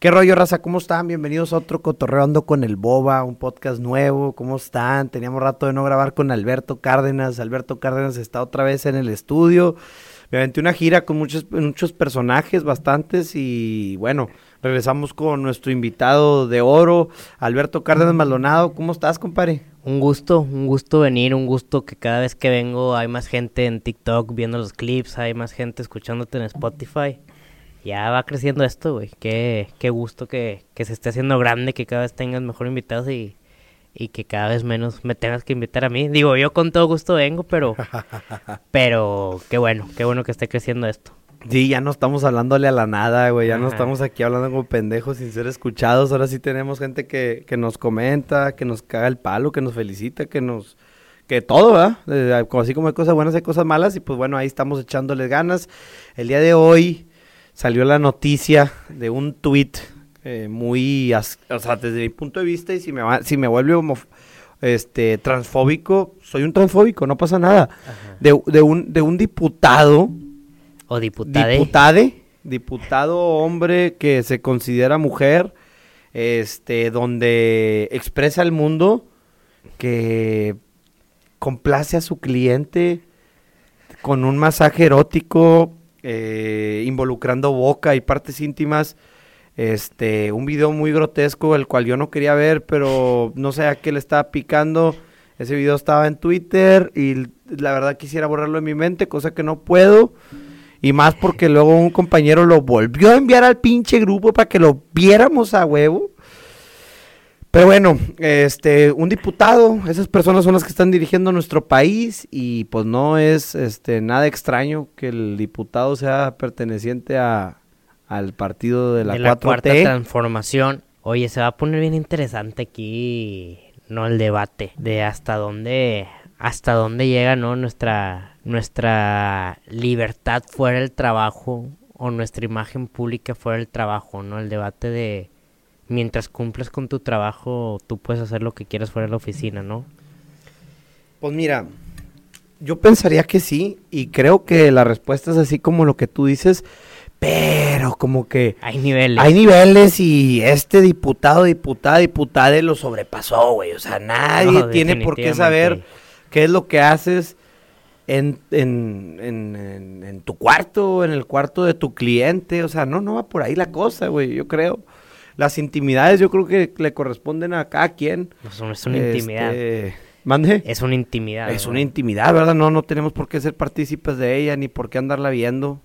¿Qué rollo, raza? ¿Cómo están? Bienvenidos a otro Cotorreando con el Boba, un podcast nuevo. ¿Cómo están? Teníamos rato de no grabar con Alberto Cárdenas. Alberto Cárdenas está otra vez en el estudio. Me aventé una gira con muchos, muchos personajes, bastantes, y bueno, regresamos con nuestro invitado de oro, Alberto Cárdenas Maldonado. ¿Cómo estás, compadre? Un gusto, un gusto venir, un gusto que cada vez que vengo hay más gente en TikTok viendo los clips, hay más gente escuchándote en Spotify ya va creciendo esto, güey. Qué, qué gusto que, que, se esté haciendo grande, que cada vez tengas mejor invitados y, y que cada vez menos me tengas que invitar a mí. Digo, yo con todo gusto vengo, pero, pero qué bueno, qué bueno que esté creciendo esto. Sí, ya no estamos hablándole a la nada, güey. Ya no estamos aquí hablando como pendejos sin ser escuchados. Ahora sí tenemos gente que, que nos comenta, que nos caga el palo, que nos felicita, que nos que todo, ¿verdad? Eh, así como hay cosas buenas, hay cosas malas. Y pues bueno, ahí estamos echándole ganas. El día de hoy salió la noticia de un tweet eh, muy, o sea, desde mi punto de vista, y si me, si me vuelve este, transfóbico, soy un transfóbico, no pasa nada. De, un, de un diputado. O diputade. Diputade, diputado hombre que se considera mujer, este, donde expresa al mundo que complace a su cliente con un masaje erótico eh, involucrando boca y partes íntimas. Este, un video muy grotesco, el cual yo no quería ver, pero no sé a qué le estaba picando. Ese video estaba en Twitter y la verdad quisiera borrarlo en mi mente, cosa que no puedo. Y más porque luego un compañero lo volvió a enviar al pinche grupo para que lo viéramos a huevo. Pero bueno, este, un diputado, esas personas son las que están dirigiendo nuestro país y pues no es este nada extraño que el diputado sea perteneciente a, al partido de la, de la cuarta transformación. Oye, se va a poner bien interesante aquí, no el debate de hasta dónde hasta dónde llega, ¿no? nuestra nuestra libertad fuera del trabajo o nuestra imagen pública fuera del trabajo, ¿no? El debate de mientras cumples con tu trabajo, tú puedes hacer lo que quieras fuera de la oficina, ¿no? Pues mira, yo pensaría que sí, y creo que la respuesta es así como lo que tú dices, pero como que... Hay niveles. Hay niveles y este diputado, diputada, diputada lo sobrepasó, güey. O sea, nadie tiene por qué saber qué es lo que haces en, en, en, en, tu cuarto, en el cuarto de tu cliente. O sea, no, no va por ahí la cosa, güey, yo creo las intimidades yo creo que le corresponden a cada quien. No, es una intimidad. Este, ¿Mande? Es una intimidad. Es una intimidad, ¿verdad? No, no tenemos por qué ser partícipes de ella, ni por qué andarla viendo.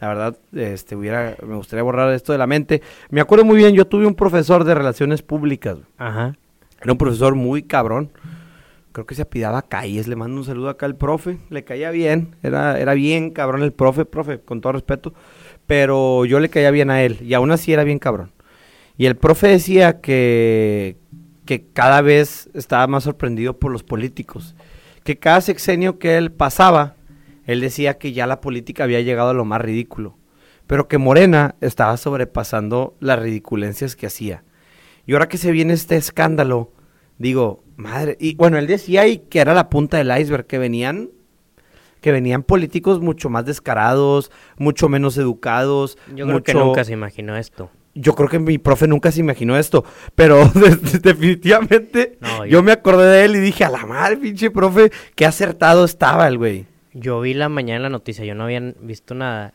La verdad, este, hubiera, me gustaría borrar esto de la mente. Me acuerdo muy bien, yo tuve un profesor de relaciones públicas. Ajá. Era un profesor muy cabrón. Creo que se apidaba calles. Le mando un saludo acá al profe. Le caía bien. Era, era bien cabrón el profe, profe, con todo respeto. Pero yo le caía bien a él. Y aún así era bien cabrón. Y el profe decía que, que cada vez estaba más sorprendido por los políticos, que cada sexenio que él pasaba, él decía que ya la política había llegado a lo más ridículo, pero que Morena estaba sobrepasando las ridiculencias que hacía. Y ahora que se viene este escándalo, digo, madre, y bueno, él decía y que era la punta del iceberg, que venían que venían políticos mucho más descarados, mucho menos educados. Yo creo que nunca se imaginó esto yo creo que mi profe nunca se imaginó esto, pero definitivamente yo... me acordé de él y dije, a la madre, pinche profe, qué acertado estaba el güey. Yo vi la mañana la noticia, yo no había visto nada.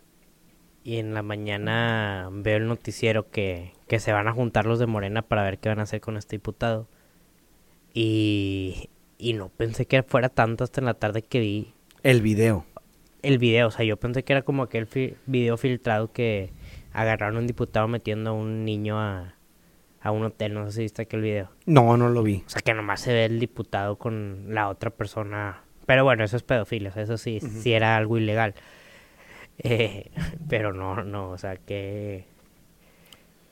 Y en la mañana veo el noticiero que, que se van a juntar los de Morena para ver qué van a hacer con este diputado. Y, y no pensé que fuera tanto hasta en la tarde que vi. El video. El video, o sea, yo pensé que era como aquel video filtrado que agarraron a un diputado metiendo a un niño a, un hotel. No sé si viste aquel video. No, no lo vi. O sea, que nomás se ve el diputado con la otra persona. Pero bueno, eso es pedofilia. eso sí, sí era algo ilegal. Eh, pero no, no, o sea, que...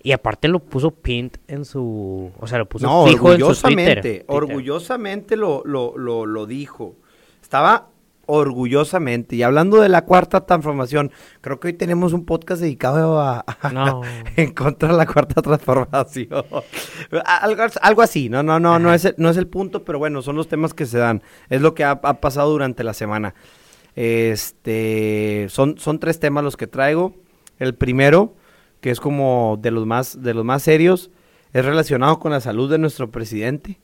Y aparte lo puso Pint en su... O sea, lo puso no, orgullosamente, Orgullosamente lo, lo, lo, lo dijo. Estaba orgullosamente. Y hablando de la cuarta transformación, creo que hoy tenemos un podcast dedicado a, en contra de la cuarta transformación. algo, algo, así, no, no, no, no es, el, no es el punto, pero bueno, son los temas que se dan. Es lo que ha, pasado durante la semana. Este, son, son tres temas los que traigo. El primero, que es como de los más, de los más serios, es relacionado con la salud de nuestro presidente.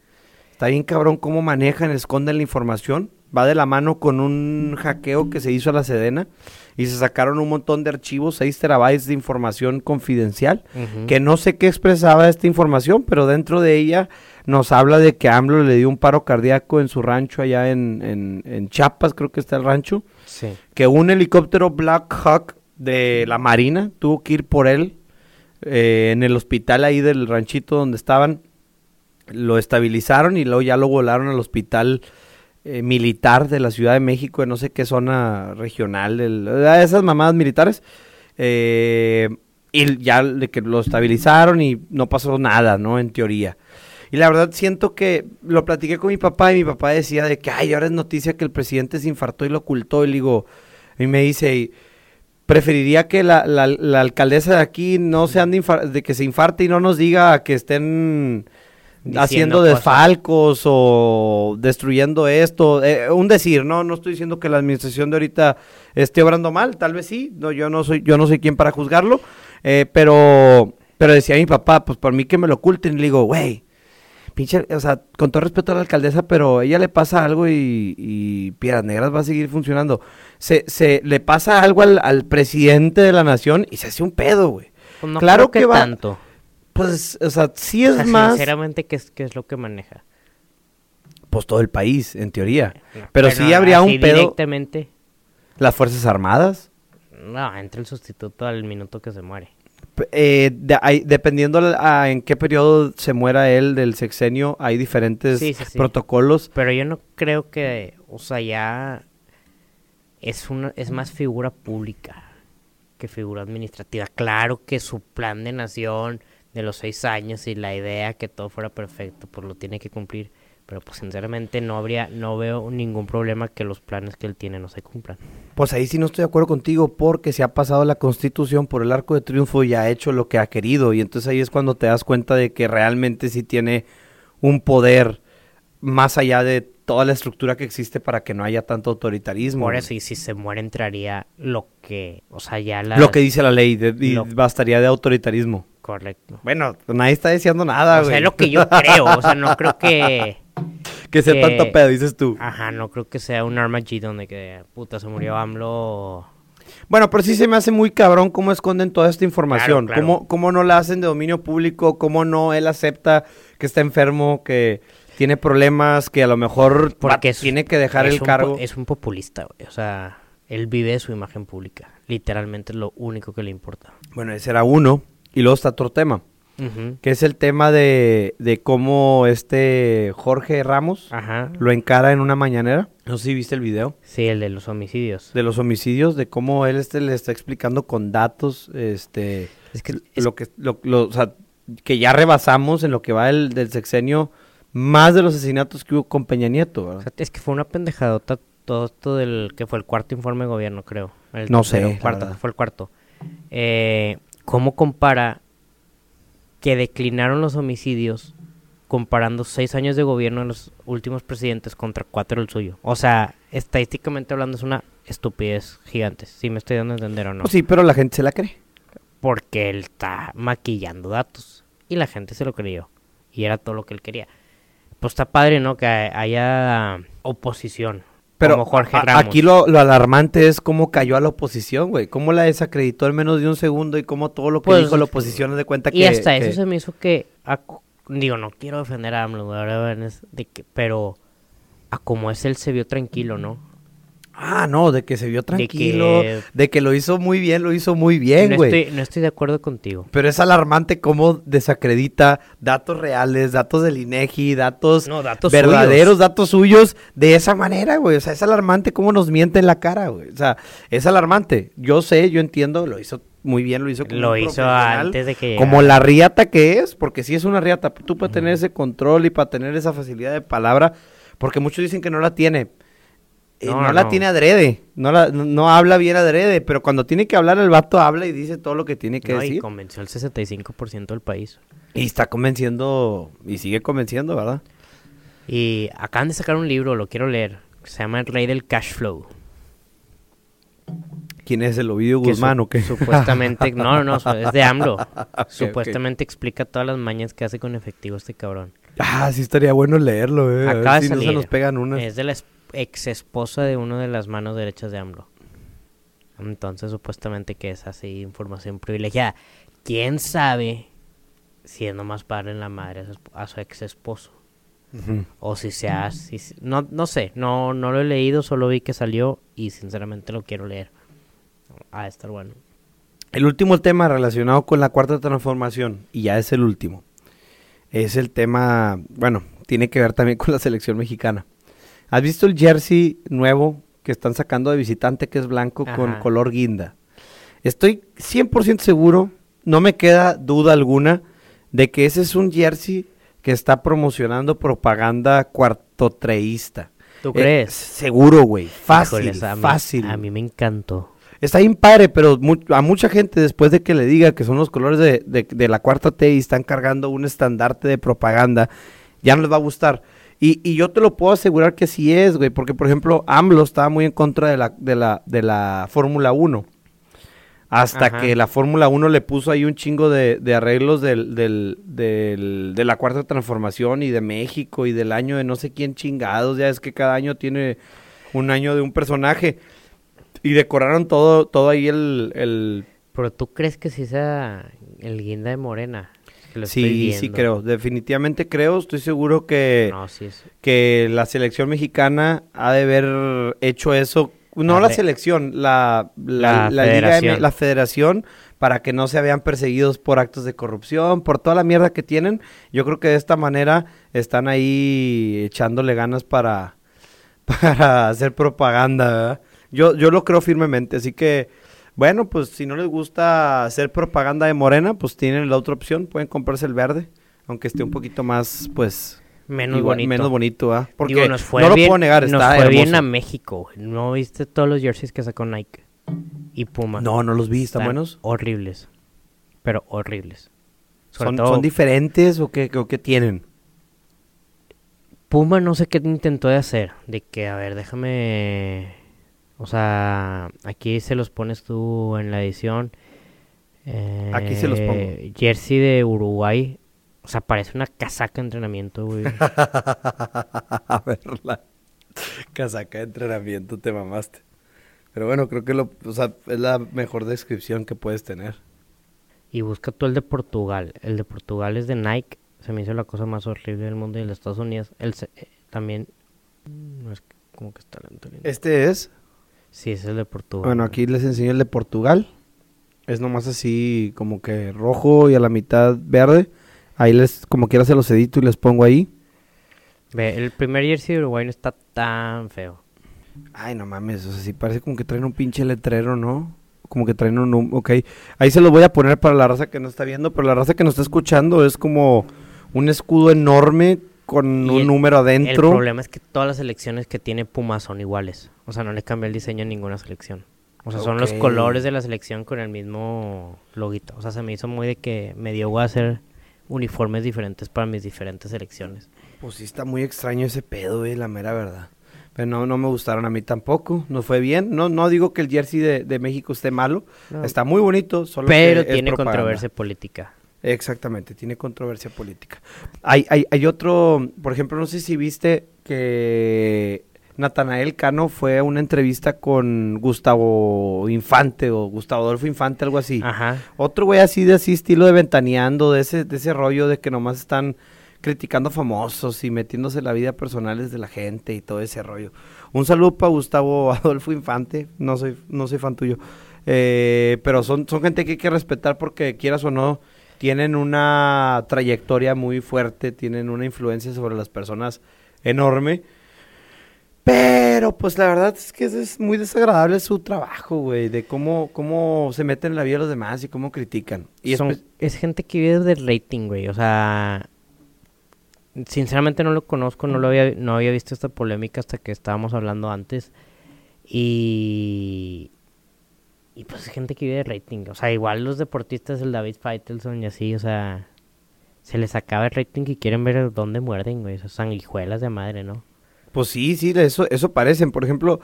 Está bien cabrón cómo manejan, esconden la información. Va de la mano con un hackeo que se hizo a la Sedena y se sacaron un montón de archivos, 6 terabytes de información confidencial, que no sé qué expresaba esta información, pero dentro de ella nos habla de que AMLO le dio un paro cardíaco en su rancho allá en, en, en Chiapas, creo que está el rancho Sí. que un helicóptero Black Hawk de la Marina tuvo que ir por él eh, en el hospital ahí del ranchito donde estaban. Lo estabilizaron y luego ya lo volaron al hospital eh, militar de la Ciudad de México, de no sé qué zona regional, esas mamadas militares. eh, y ya que lo estabilizaron y no pasó nada, ¿no? En teoría. Y la verdad siento que lo platiqué con mi papá y mi papá decía de que, ay, ahora es noticia que el presidente se infartó y lo ocultó. Y digo, y me dice, preferiría que la, la- la alcaldesa de aquí no se ande de que se infarte y no nos diga que estén haciendo desfalcos o destruyendo esto. Eh, un decir, no, no estoy diciendo que la administración de ahorita esté obrando mal, tal vez sí, no, yo no soy, yo no soy quien para juzgarlo, eh, pero, pero decía mi papá, pues por mí que me lo oculten, y le digo, güey, pinche, o sea, con todo respeto a la alcaldesa, pero ella le pasa algo y, y Piedras Negras va a seguir funcionando. Se, se le pasa algo al, al presidente de la nación y se hace un pedo, güey. Pues no Claro que va- tanto. Pues, o sea, sí O es sea, más, Sinceramente, ¿qué es, qué es lo que maneja? pues todo el país, en teoría. No, Pero sí habría un pedo, directamente. las Fuerzas Armadas, No, entra el sustituto al minuto que se muere. Eh, de- hay- dependiendo a- en qué periodo se muera él del sexenio, hay diferentes Sí, sí, sí. protocolos. Pero yo no creo que, o sea, ya es una, es más figura pública que figura administrativa. Claro que su plan de nación de los seis años y la idea que todo fuera perfecto, pues lo tiene que cumplir. Pero pues sinceramente no habría, no veo ningún problema que los planes que él tiene no se cumplan. Pues ahí sí no estoy de acuerdo contigo porque se ha pasado la constitución por el arco de triunfo y ha hecho lo que ha querido. Y entonces ahí es cuando te das cuenta de que realmente sí tiene un poder más allá de toda la estructura que existe para que no haya tanto autoritarismo. Por eso, y si se muere entraría lo que, o sea, ya la... Lo que dice la ley de- y Lo- bastaría de autoritarismo. Correcto. Bueno, nadie está diciendo nada, o güey. sea, es lo que yo creo, o sea, no creo que... que sea que- tanto pedo, dices tú. Ajá, no creo que sea un Armageddon de que, puta, se murió AMLO. Bueno, pero sí se me hace muy cabrón cómo esconden toda esta información. Claro, claro. Cómo, cómo no la hacen de dominio público, cómo no él acepta que está enfermo, que tiene problemas, que a lo mejor va- Porque es- tiene que dejar el cargo. es un populista, güey. O sea, él vive de su imagen pública. Literalmente es lo único que le importa. Bueno, ese era uno. Y luego está otro tema, que es el tema de, de cómo este Jorge Ramos Ajá. lo encara en una mañanera. No sé si viste el video. Sí, el de los homicidios. De los homicidios, de cómo él este le está explicando con datos, este, Es que es- lo que, lo, lo- o sea, que ya rebasamos en lo que va el, del sexenio más de los asesinatos que hubo con Peña Nieto, o ¿verdad? sea, es que fue una pendejadota todo esto del que fue el cuarto informe de gobierno, creo. El No sé, tercero, cuarto, fue el cuarto. Eh, ¿Cómo compara que declinaron los homicidios comparando seis años de gobierno de los últimos presidentes contra cuatro del suyo? O sea, estadísticamente hablando es una estupidez gigante. Si me estoy dando a entender o no. Pues sí, pero la gente se la cree. Porque él está maquillando datos. Y la gente se lo creyó. Y era todo lo que él quería. Pues está padre, ¿no? Que haya oposición. Pero como Jorge a- Ramos. aquí lo, lo alarmante es cómo cayó a la oposición, güey. Cómo la desacreditó en menos de un segundo y cómo todo lo que Pues, dijo la oposición es de cuenta que... Y hasta que- eso se me hizo que... a digo, no quiero defender a AMLO, de que, pero a como es él se vio tranquilo, ¿no? Ah, no, de que se vio tranquilo, que- de que lo hizo muy bien, lo hizo muy bien, no, güey. estoy, no estoy de acuerdo contigo. Pero es alarmante cómo desacredita datos reales, datos del INEGI, datos, No, datos verdaderos, suyos. datos suyos de esa manera, güey. O sea, es alarmante cómo nos miente en la cara, güey. O sea, es alarmante. Yo sé, yo entiendo, lo hizo muy bien, lo hizo como Lo un hizo antes de que Como la riata que es, porque sí es una riata. Tú para tener ese control y para tener esa facilidad de palabra, porque muchos dicen que no la tiene. Eh, No, no, la no. tiene adrede, no, la, no, habla bien adrede, pero cuando tiene que hablar el vato habla y dice todo lo que tiene que No, y decir. convenció al 65% del país. Y está convenciendo, y sigue convenciendo, ¿verdad? Y acaban de sacar un libro, lo quiero leer. Se llama El Rey del Cash Flow. ¿Quién es el Ovidio que Guzmán su- o qué? Supuestamente, no, no, es de AMLO. Supuestamente explica todas las mañas que hace con efectivo este cabrón. Ah, sí estaría bueno leerlo, eh. A ver Acaba de si no se nos pegan unas. Es de la ex esposa de una de las manos derechas de AMLO. Entonces, supuestamente que es así información privilegiada. ¿Quién sabe si es nomás para en la madre a su, ex esposo? O si sea, si, se- no, no sé, no, no lo he leído, solo vi que salió y sinceramente lo quiero leer. Ah, estar bueno. El último tema relacionado con la cuarta transformación, y ya es el último, es el tema, bueno, tiene que ver también con la selección mexicana. ¿Has visto el jersey nuevo que están sacando de visitante que es blanco con color guinda? Estoy 100% seguro, no me queda duda alguna, de que ese es un jersey que está promocionando propaganda cuartotreísta. ¿Tú Eh, crees? seguro, güey. Fácil, Híjoles, a mí- fácil. A mí me encantó. Está bien padre, pero mu- a mucha gente después de que le diga que son los colores de, de- de la cuarta T y están cargando un estandarte de propaganda, ya no les va a gustar. Y, y yo te lo puedo asegurar que sí es, güey, porque por ejemplo AMLO estaba muy en contra de la, de la, de la Fórmula 1. Hasta Ajá. que la Fórmula 1 le puso ahí un chingo de, de arreglos del, del, del- de la cuarta transformación y de México y del año de no sé quién chingados. Ya es que cada año tiene un año de un personaje. Y decoraron todo, todo ahí el, el... Pero tú crees que sí sea el guinda de Morena? Que lo estoy Sí, sí creo, definitivamente creo, estoy seguro que, No, sí es. que la selección mexicana ha de haber hecho eso, no la selección, la, la, La la Liga M- federación. la federación, para que no se vean perseguidos por actos de corrupción, por toda la mierda que tienen. Yo creo que de esta manera están ahí echándole ganas para, para hacer propaganda, ¿verdad? Yo, yo lo creo firmemente, así que, bueno, pues si no les gusta hacer propaganda de Morena, pues tienen la otra opción, pueden comprarse el verde, aunque esté un poquito más, pues, Menos igual- bonito. menos bonito, ¿ah? Porque Digo, nos fue no lo puedo negar, nos está fue bien a México. ¿No viste todos los jerseys que sacó Nike? Y Puma. No, no los vi, ¿están Están buenos? Horribles. Pero horribles. Sobre ¿Son, todo, son diferentes o qué, o qué tienen? Puma no sé qué intentó de hacer. De que, a ver, déjame... O sea, aquí se los pones tú en la edición. Aquí se los pongo. Eh, Jersey de Uruguay. O sea, parece una casaca de entrenamiento, güey. a verla. Casaca de entrenamiento, te mamaste. Pero bueno, creo que lo, o sea, es la mejor descripción que puedes tener. Y busca tú el de Portugal. El de Portugal es de Nike. Se me hizo la cosa más horrible del mundo. Y el de Estados Unidos el eh, también... No es que- como que está lento. Este es, Sí, es el de Portugal. bueno, aquí les enseño el de Portugal. Es nomás así como que rojo y a la mitad verde. Ahí les, como quiera se los edito y les pongo ahí. Ve, el primer jersey de Uruguay no está tan feo. Ay, no mames, o sea, sí parece como que traen un pinche letrero, ¿no? Como que traen un... Ok, ahí se los voy a poner para la raza que no está viendo, pero la raza que no está escuchando es como un escudo enorme con Y un el- número El adentro. problema es que todas las selecciones que tiene Puma son iguales. O sea, no le cambia el diseño a ninguna selección. O sea, son los colores de la selección con el mismo loguito. O sea, se me hizo muy de que me dio a hacer uniformes diferentes para mis diferentes selecciones. Pues sí está muy extraño ese pedo, eh, la mera verdad. Pero no, no me gustaron a mí tampoco, no fue bien. No, no digo que el jersey de, de México esté malo, No. está muy bonito, solo Pero que tiene controversia política. Exactamente, tiene controversia política. Hay, hay, hay otro, por ejemplo, no sé si viste que Natanael Cano fue a una entrevista con Gustavo Infante o Gustavo Adolfo Infante, algo así. Ajá. Otro güey así de así estilo de ventaneando, de ese, de ese rollo de que nomás están criticando famosos y metiéndose en la vida personales de la gente y todo ese rollo. Un saludo para Gustavo Adolfo Infante, no soy, no soy fan tuyo. Eh, pero son, son gente que hay que respetar porque quieras o no, tienen una trayectoria muy fuerte, tienen una influencia sobre las personas enorme. Pero pues la verdad es que es, muy desagradable su trabajo, güey, de cómo, cómo se meten en la vida de los demás y cómo critican. Y Son- es gente que vive de rating, güey. O sea, sinceramente no lo conozco, no lo había, no había visto esta polémica hasta que estábamos hablando antes. Y, y pues es gente que vive de rating. O sea, igual los deportistas, el David Faitelson y así, o sea, se les acaba el rating y quieren ver dónde muerden, güey. Esas sanguijuelas de madre, ¿no? Pues sí, sí, eso, eso parecen. Por ejemplo,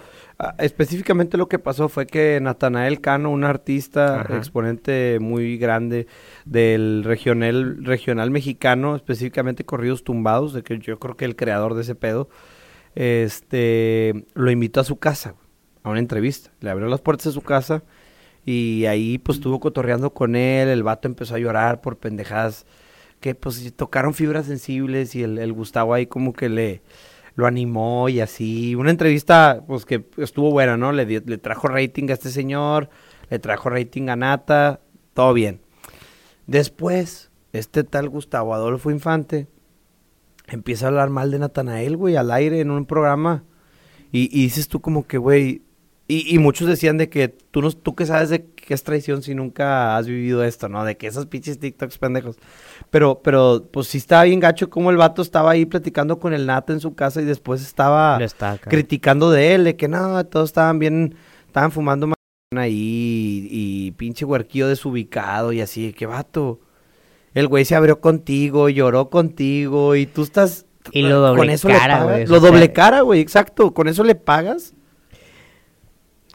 específicamente lo que pasó fue que Natanael Cano, un artista, Ajá. exponente muy grande del regional, regional mexicano, específicamente corridos tumbados, de que yo creo que el creador de ese pedo, este, lo invitó a su casa, a una entrevista. Le abrió las puertas de su casa y ahí pues estuvo cotorreando con él, el vato empezó a llorar por pendejadas que pues tocaron fibras sensibles y el, el Gustavo ahí como que le lo animó y así. Una entrevista, pues que estuvo buena, ¿no? Le, dio- le trajo rating a este señor, le trajo rating a Nata, todo bien. Después, este tal Gustavo Adolfo Infante empieza a hablar mal de Natanael, güey, al aire en un programa. Y, y dices tú como que, güey, y, y muchos decían de que tú, no, tú que sabes de qué es traición si nunca has vivido esto, ¿no? De que esos pinches TikToks pendejos. Pero, pero, pues sí estaba bien gacho como el vato estaba ahí platicando con el Nata en su casa y después estaba criticando de él, de que no, todos estaban bien, estaban fumando ahí y, y pinche huerquillo desubicado y así, que vato. El güey se abrió contigo, lloró contigo y tú estás... Y lo doble con eso cara, güey, Lo doble cara, güey, exacto. Con eso le pagas.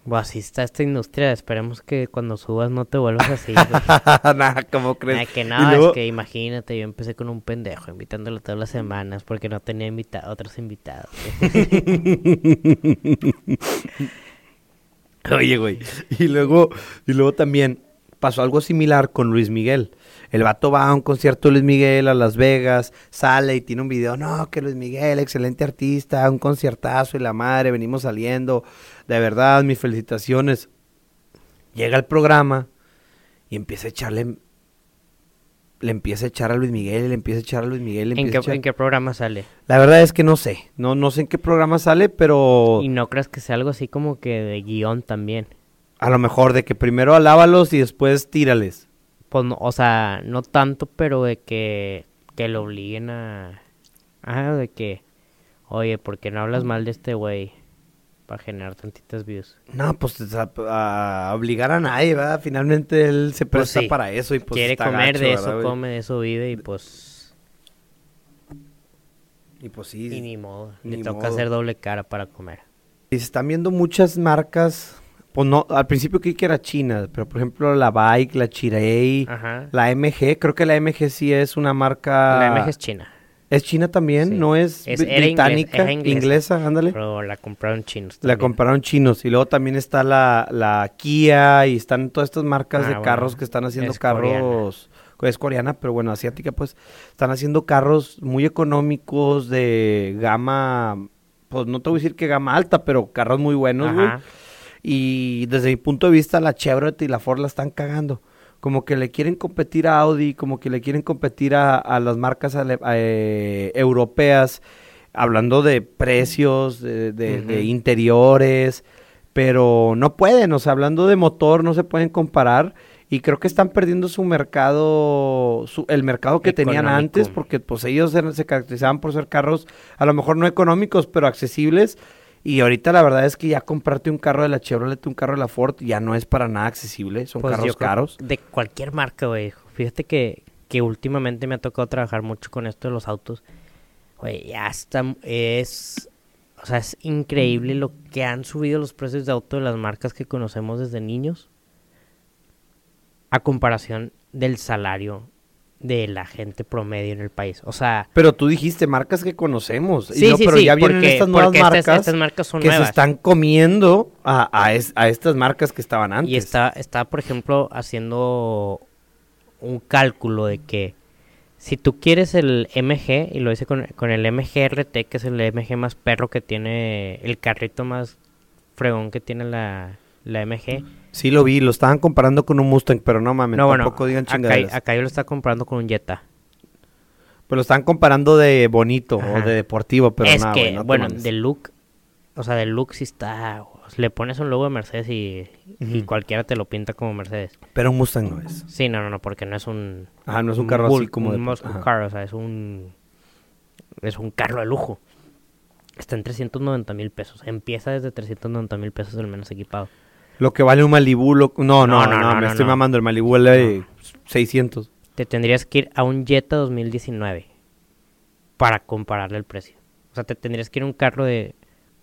Buah, así está esta industria. Esperemos que cuando subas no te vuelvas así. Nah, ¿cómo crees? Ay, que no, luego- es que imagínate, yo empecé con un pendejo invitándolo todas las semanas porque no tenía invita otros invitados. Oye, güey. Y luego, y luego también pasó algo similar con Luis Miguel. El vato va a un concierto de Luis Miguel a Las Vegas, sale y tiene un video, no, que Luis Miguel, excelente artista, un conciertazo y la madre, venimos saliendo, de verdad, mis felicitaciones. Llega al programa y empieza a echarle, le empieza a echar a Luis Miguel, le empieza a echar a Luis Miguel, le ¿En a qué, echar- ¿En qué programa sale? La verdad es que no sé, no, no sé en qué programa sale, pero... Y no creas que sea algo así como que de guion también. A lo mejor de que primero alábalos y después tírales. Pues no, o sea, no tanto, pero de que, que lo obliguen a... Ah, de que, oye, ¿por qué no hablas mal de este güey? Para generar tantitas views. No, pues a, a obligar a nadie, ¿verdad? Finalmente él se Pues presta sí. para eso y pues Quiere está comer, gacho, de ¿verdad, eso come, de eso vive y pues... Y pues sí. Y ni modo. Ni Le toca modo. hacer doble cara para comer. Y se están viendo muchas marcas, pues no, al principio creí que era China, pero por ejemplo la Bike, la Chirei, Ajá. la MG, creo que la MG sí es una marca... La MG es china. ¿Es China también? Sí. ¿No es, británica? inglesa. inglesa, ándale. Pero la compraron chinos. La también. compraron chinos y luego también está la, la Kia y están todas estas marcas Ah, de bueno, carros que están haciendo es coreana. carros, es coreana, pero bueno, asiática pues, están haciendo carros muy económicos de gama, pues no te voy a decir que gama alta, pero carros muy buenos, güey. Y desde mi punto de vista la Chevrolet y la Ford la están cagando. Como que le quieren competir a Audi, como que le quieren competir a, a las marcas ale- eh, europeas, hablando de precios, de, de- de interiores, pero no pueden, o sea, hablando de motor no se pueden comparar y creo que están perdiendo su mercado, su- el mercado que tenían antes, porque pues ellos eran- se caracterizaban por ser carros a lo mejor no económicos, pero accesibles. Y ahorita la verdad es que ya comprarte un carro de la Chevrolet, un carro de la Ford, ya no es para nada accesible, son Pues carros caros. De cualquier marca, güey. Fíjate que, que últimamente me ha tocado trabajar mucho con esto de los autos. Güey, ya está, es, o sea, es increíble lo que han subido los precios de auto de las marcas que conocemos desde niños a comparación del salario de la gente promedio en el país. O sea, Pero tú dijiste marcas que conocemos. y sí, no, sí, pero sí, ya vienen porque, estas nuevas porque marcas estas marcas son que nuevas. se están comiendo a, a es- a estas marcas que estaban antes. Y está, está, por ejemplo, haciendo un cálculo de que si tú quieres el MG, y lo hice con, con el MG RT, que es el MG más perro que tiene, el carrito más fregón que tiene la, la MG. Sí lo vi, lo estaban comparando con un Mustang, pero no mames, no, bueno, tampoco digan chingaderas. acá yo lo estaba comprando con un Jetta. Pero lo están comparando de bonito o de deportivo, pero es no, que, no bueno, de look, o sea, de look sí está, le pones un logo de Mercedes y, cualquiera te lo pinta como Mercedes. Pero un Mustang no es. Sí, no, no, no, porque no es un... Ajá, no es un carro así bulk, como un de... car, o sea, es un es un carro de lujo. Está en 390 mil pesos. Empieza desde 390 mil pesos el menos equipado. Lo que vale un Malibu, lo- no, no, no, No, no, no, me no, estoy no. mamando, el Malibu vale 600. Te tendrías que ir a un Jetta 2019 para compararle el precio. O sea, te tendrías que ir a un carro de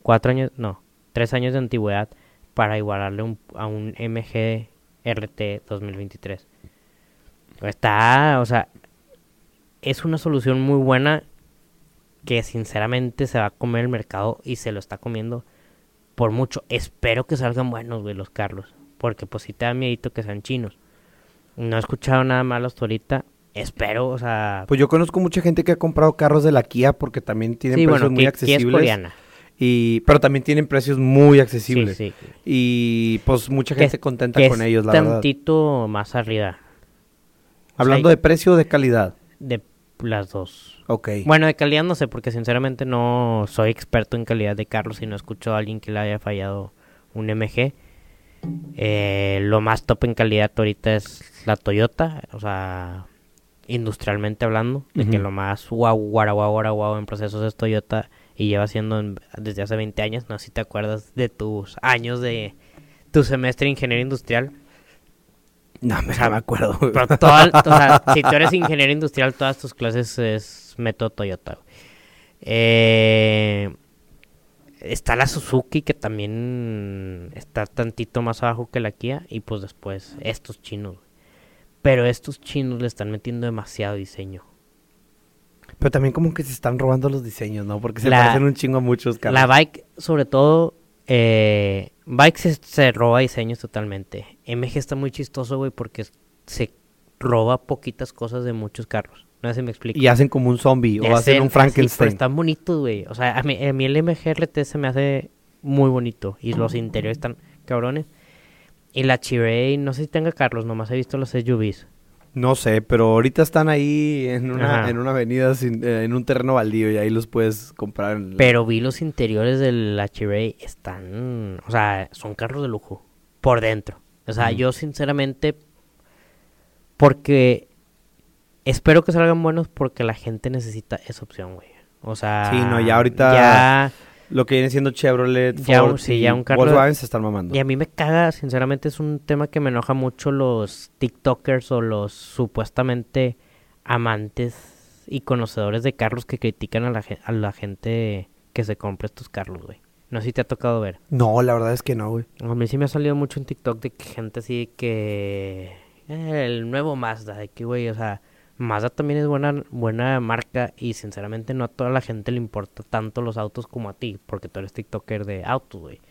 cuatro años, no, tres años de antigüedad para igualarle un- a un MG RT 2023. Está, o sea, es una solución muy buena que sinceramente se va a comer el mercado y se lo está comiendo por mucho. Espero que salgan buenos, güey, los carros. Porque pues si te da miedito que sean chinos. No he escuchado nada malo hasta ahorita. Espero, o sea... Pues yo conozco mucha gente que ha comprado carros de la Kia porque también tienen sí, precios bueno, muy Kia- Kia es accesibles. coreana. y, pero también tienen precios muy Sí, accesibles. sí. Y pues mucha gente contenta que con es ellos, la verdad. tantito más arriba. O sea, Hablando de precio o de calidad. de las dos. Ok. Bueno, de calidad no sé, porque sinceramente no soy experto en calidad de carros y no escucho a alguien que le haya fallado un MG. Eh, lo más top en calidad ahorita es la Toyota, o sea, industrialmente hablando, de que lo más guau, guau, guau, guau, guau en procesos es Toyota y lleva siendo en- desde hace 20 años. No sé si te acuerdas de tus años de tu semestre de ingeniería industrial. No, me, acuerdo. Pero toda- o sea, si tú eres ingeniero industrial, todas tus clases es método Toyota. Eh, está la Suzuki, que también está tantito más abajo que la Kia. Y pues después estos chinos. Pero estos chinos le están metiendo demasiado diseño. Pero también como que se están robando los diseños, ¿no? Porque se La- parecen un chingo a muchos carros. La bike, sobre todo, eh, bike se, se roba diseños totalmente. MG está muy chistoso, güey, porque se roba poquitas cosas de muchos carros. No sé si me explico. Y hacen como un zombie o hacen un Frankenstein. pero están bonitos, güey. O sea, a mí, a mí el MGRT se me hace muy bonito. Y los interiores están cabrones. Y la Chiray, no sé si tenga carros, nomás he visto los SUVs. No sé, pero ahorita están ahí en una, Ajá. en una avenida, sin- eh, en un terreno baldío y ahí los puedes comprar. en- Pero vi los interiores de la Chiray, están... O sea, son carros de lujo. Por dentro. O sea, yo sinceramente... Porque... Espero que salgan buenos porque la gente necesita esa opción, güey. O sea... Sí, no, ya ahorita- Ya... Lo que viene siendo Chevrolet, Ya Ford un- sí, ya un carro Volkswagen se están mamando. Y a mí me caga, sinceramente es un tema que me enoja mucho los TikTokers o los supuestamente amantes y conocedores de carros que critican a la, a la gente que se compra estos carros, güey. No sé si te ha tocado ver. No, la verdad es que no, güey. A mí sí me ha salido mucho en TikTok de que gente así que... eh, el nuevo Mazda, de que, güey, o sea... Mazda también es buena, buena marca y sinceramente no a toda la gente le importa tanto los autos como a ti, porque tú eres TikToker de autos, güey.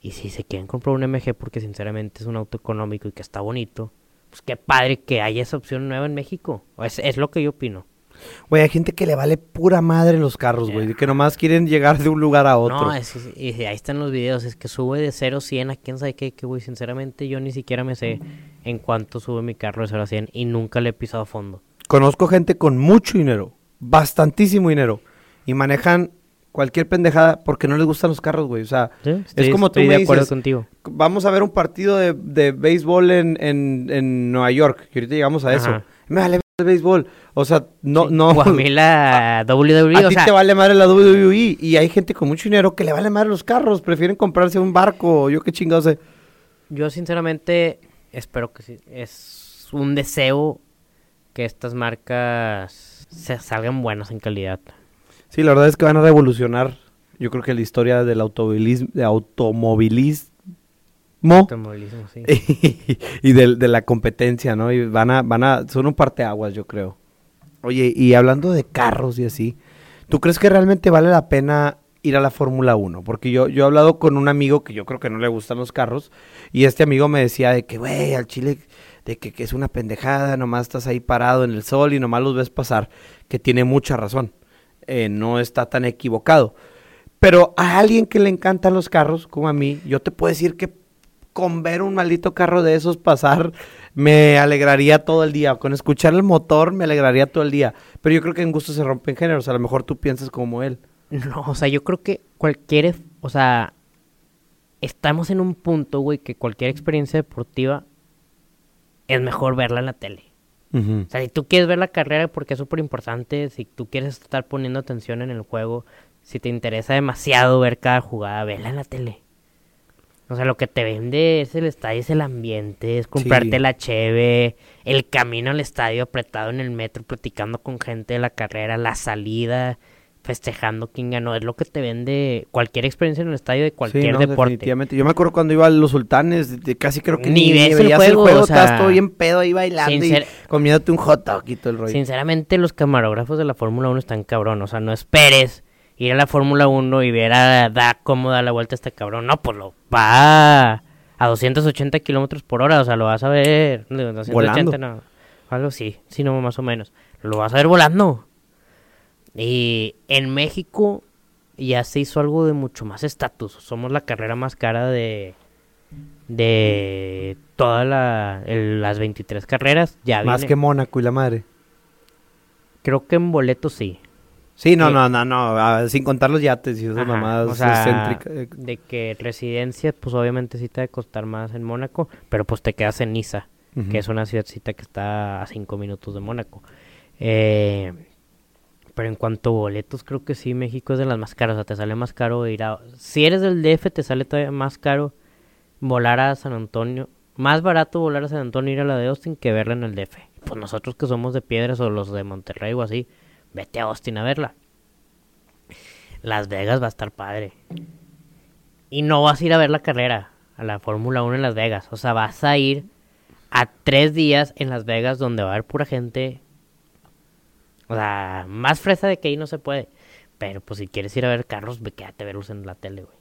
Y si se quieren comprar un MG porque sinceramente es un auto económico y que está bonito, pues qué padre que haya esa opción nueva en México. Es, es lo que yo opino. Güey, hay gente que le vale pura madre los carros, güey. Que nomás quieren llegar de un lugar a otro. No, es, es- y ahí están los videos, es que sube de 0 a 100 a quién sabe qué, que güey, sinceramente yo ni siquiera me sé en cuánto sube mi carro de 0 a 100 y nunca le he pisado a fondo. Conozco gente con mucho dinero, bastantísimo dinero, y manejan cualquier pendejada porque no les gustan los carros, güey. O sea, Estoy- como tú estoy me de acuerdo dices, contigo. vamos a ver un partido de, de béisbol en, en, en Nueva York, que ahorita llegamos a eso. Me vale el béisbol. O sea, no, Sí, no. o a mí la WWE, a o ti sea, te vale madre la WWE y hay gente con mucho dinero que le vale madre los carros, prefieren comprarse un barco, yo qué chingados sé. yo sinceramente espero que sí. Es un deseo que estas marcas se salgan buenas en calidad. Sí, la verdad es que van a revolucionar, yo creo que la historia del automovilismo, de automovilismo Automovilismo, sí. y de, la competencia, ¿no? Y van a, van a, son un parteaguas, yo creo. Oye, y hablando de carros y así, ¿tú crees que realmente vale la pena ir a la Fórmula 1? Porque yo, yo he hablado con un amigo que yo creo que no le gustan los carros, y este amigo me decía de que, güey, al Chile, de que, que es una pendejada, nomás estás ahí parado en el sol y nomás los ves pasar, que tiene mucha razón, eh, no está tan equivocado. Pero a alguien que le encantan los carros, como a mí, yo te puedo decir que con ver un maldito carro de esos pasar me alegraría todo el día. Con escuchar el motor me alegraría todo el día. Pero yo creo que en gusto se rompen géneros. A lo mejor tú piensas como él. No, o sea, yo creo que cualquier, o sea, estamos en un punto, güey, que cualquier experiencia deportiva es mejor verla en la tele. O sea, si tú quieres ver la carrera porque es súper importante, si tú quieres estar poniendo atención en el juego, si te interesa demasiado ver cada jugada, vela en la tele. O sea, lo que te vende es el estadio, es el ambiente, es comprarte Sí. la cheve, el camino al estadio apretado en el metro platicando con gente de la carrera, la salida, festejando quién ganó. Es lo que te vende cualquier experiencia en el estadio de cualquier Sí, no, deporte. definitivamente. Yo me acuerdo cuando iba a los sultanes, de- casi creo que Ni ni, ves el juego, o sea, estabas todo bien pedo ahí bailando sincer- y comiéndote un hot dog y todo el rollo. Sinceramente, los camarógrafos de la Fórmula 1 están cabrón. O sea, no esperes ir a la Fórmula 1 y ver a da cómo da la vuelta este cabrón. No, pues lo va a 280 kilómetros por hora. O sea, lo vas a ver. digo, 280 Volando. no. Algo sí, sí, no, más o menos. Lo vas a ver volando. Y en México ya se hizo algo de mucho más estatus. Somos la carrera más cara de. De todas la, las 23 carreras. Ya Más viene- que Mónaco y la madre. Creo que en boletos sí. Sí, no, no, no, no, ah, sin contar los yates y esas Ajá, mamadas o sea, eh, de que residencia, pues obviamente sí te va a costar más en Mónaco, pero pues te quedas en Niza, que es una ciudadcita que está a cinco minutos de Mónaco. Eh, pero en cuanto a boletos, creo que sí, México es de las más caras, o sea, te sale más caro ir a... Si eres del DF, te sale todavía más caro volar a San Antonio. Más barato volar a San Antonio ir a la de Austin que verla en el DF. Pues nosotros que somos de Piedras o los de Monterrey o así, vete a Austin a verla. Las Vegas va a estar padre. Y no vas a ir a ver la carrera, a la Fórmula 1 en Las Vegas. O sea, vas a ir a tres días en Las Vegas donde va a haber pura gente. O sea, más fresa de que ahí no se puede. Pero pues si quieres ir a ver carros, ve quédate a verlos en la tele, güey.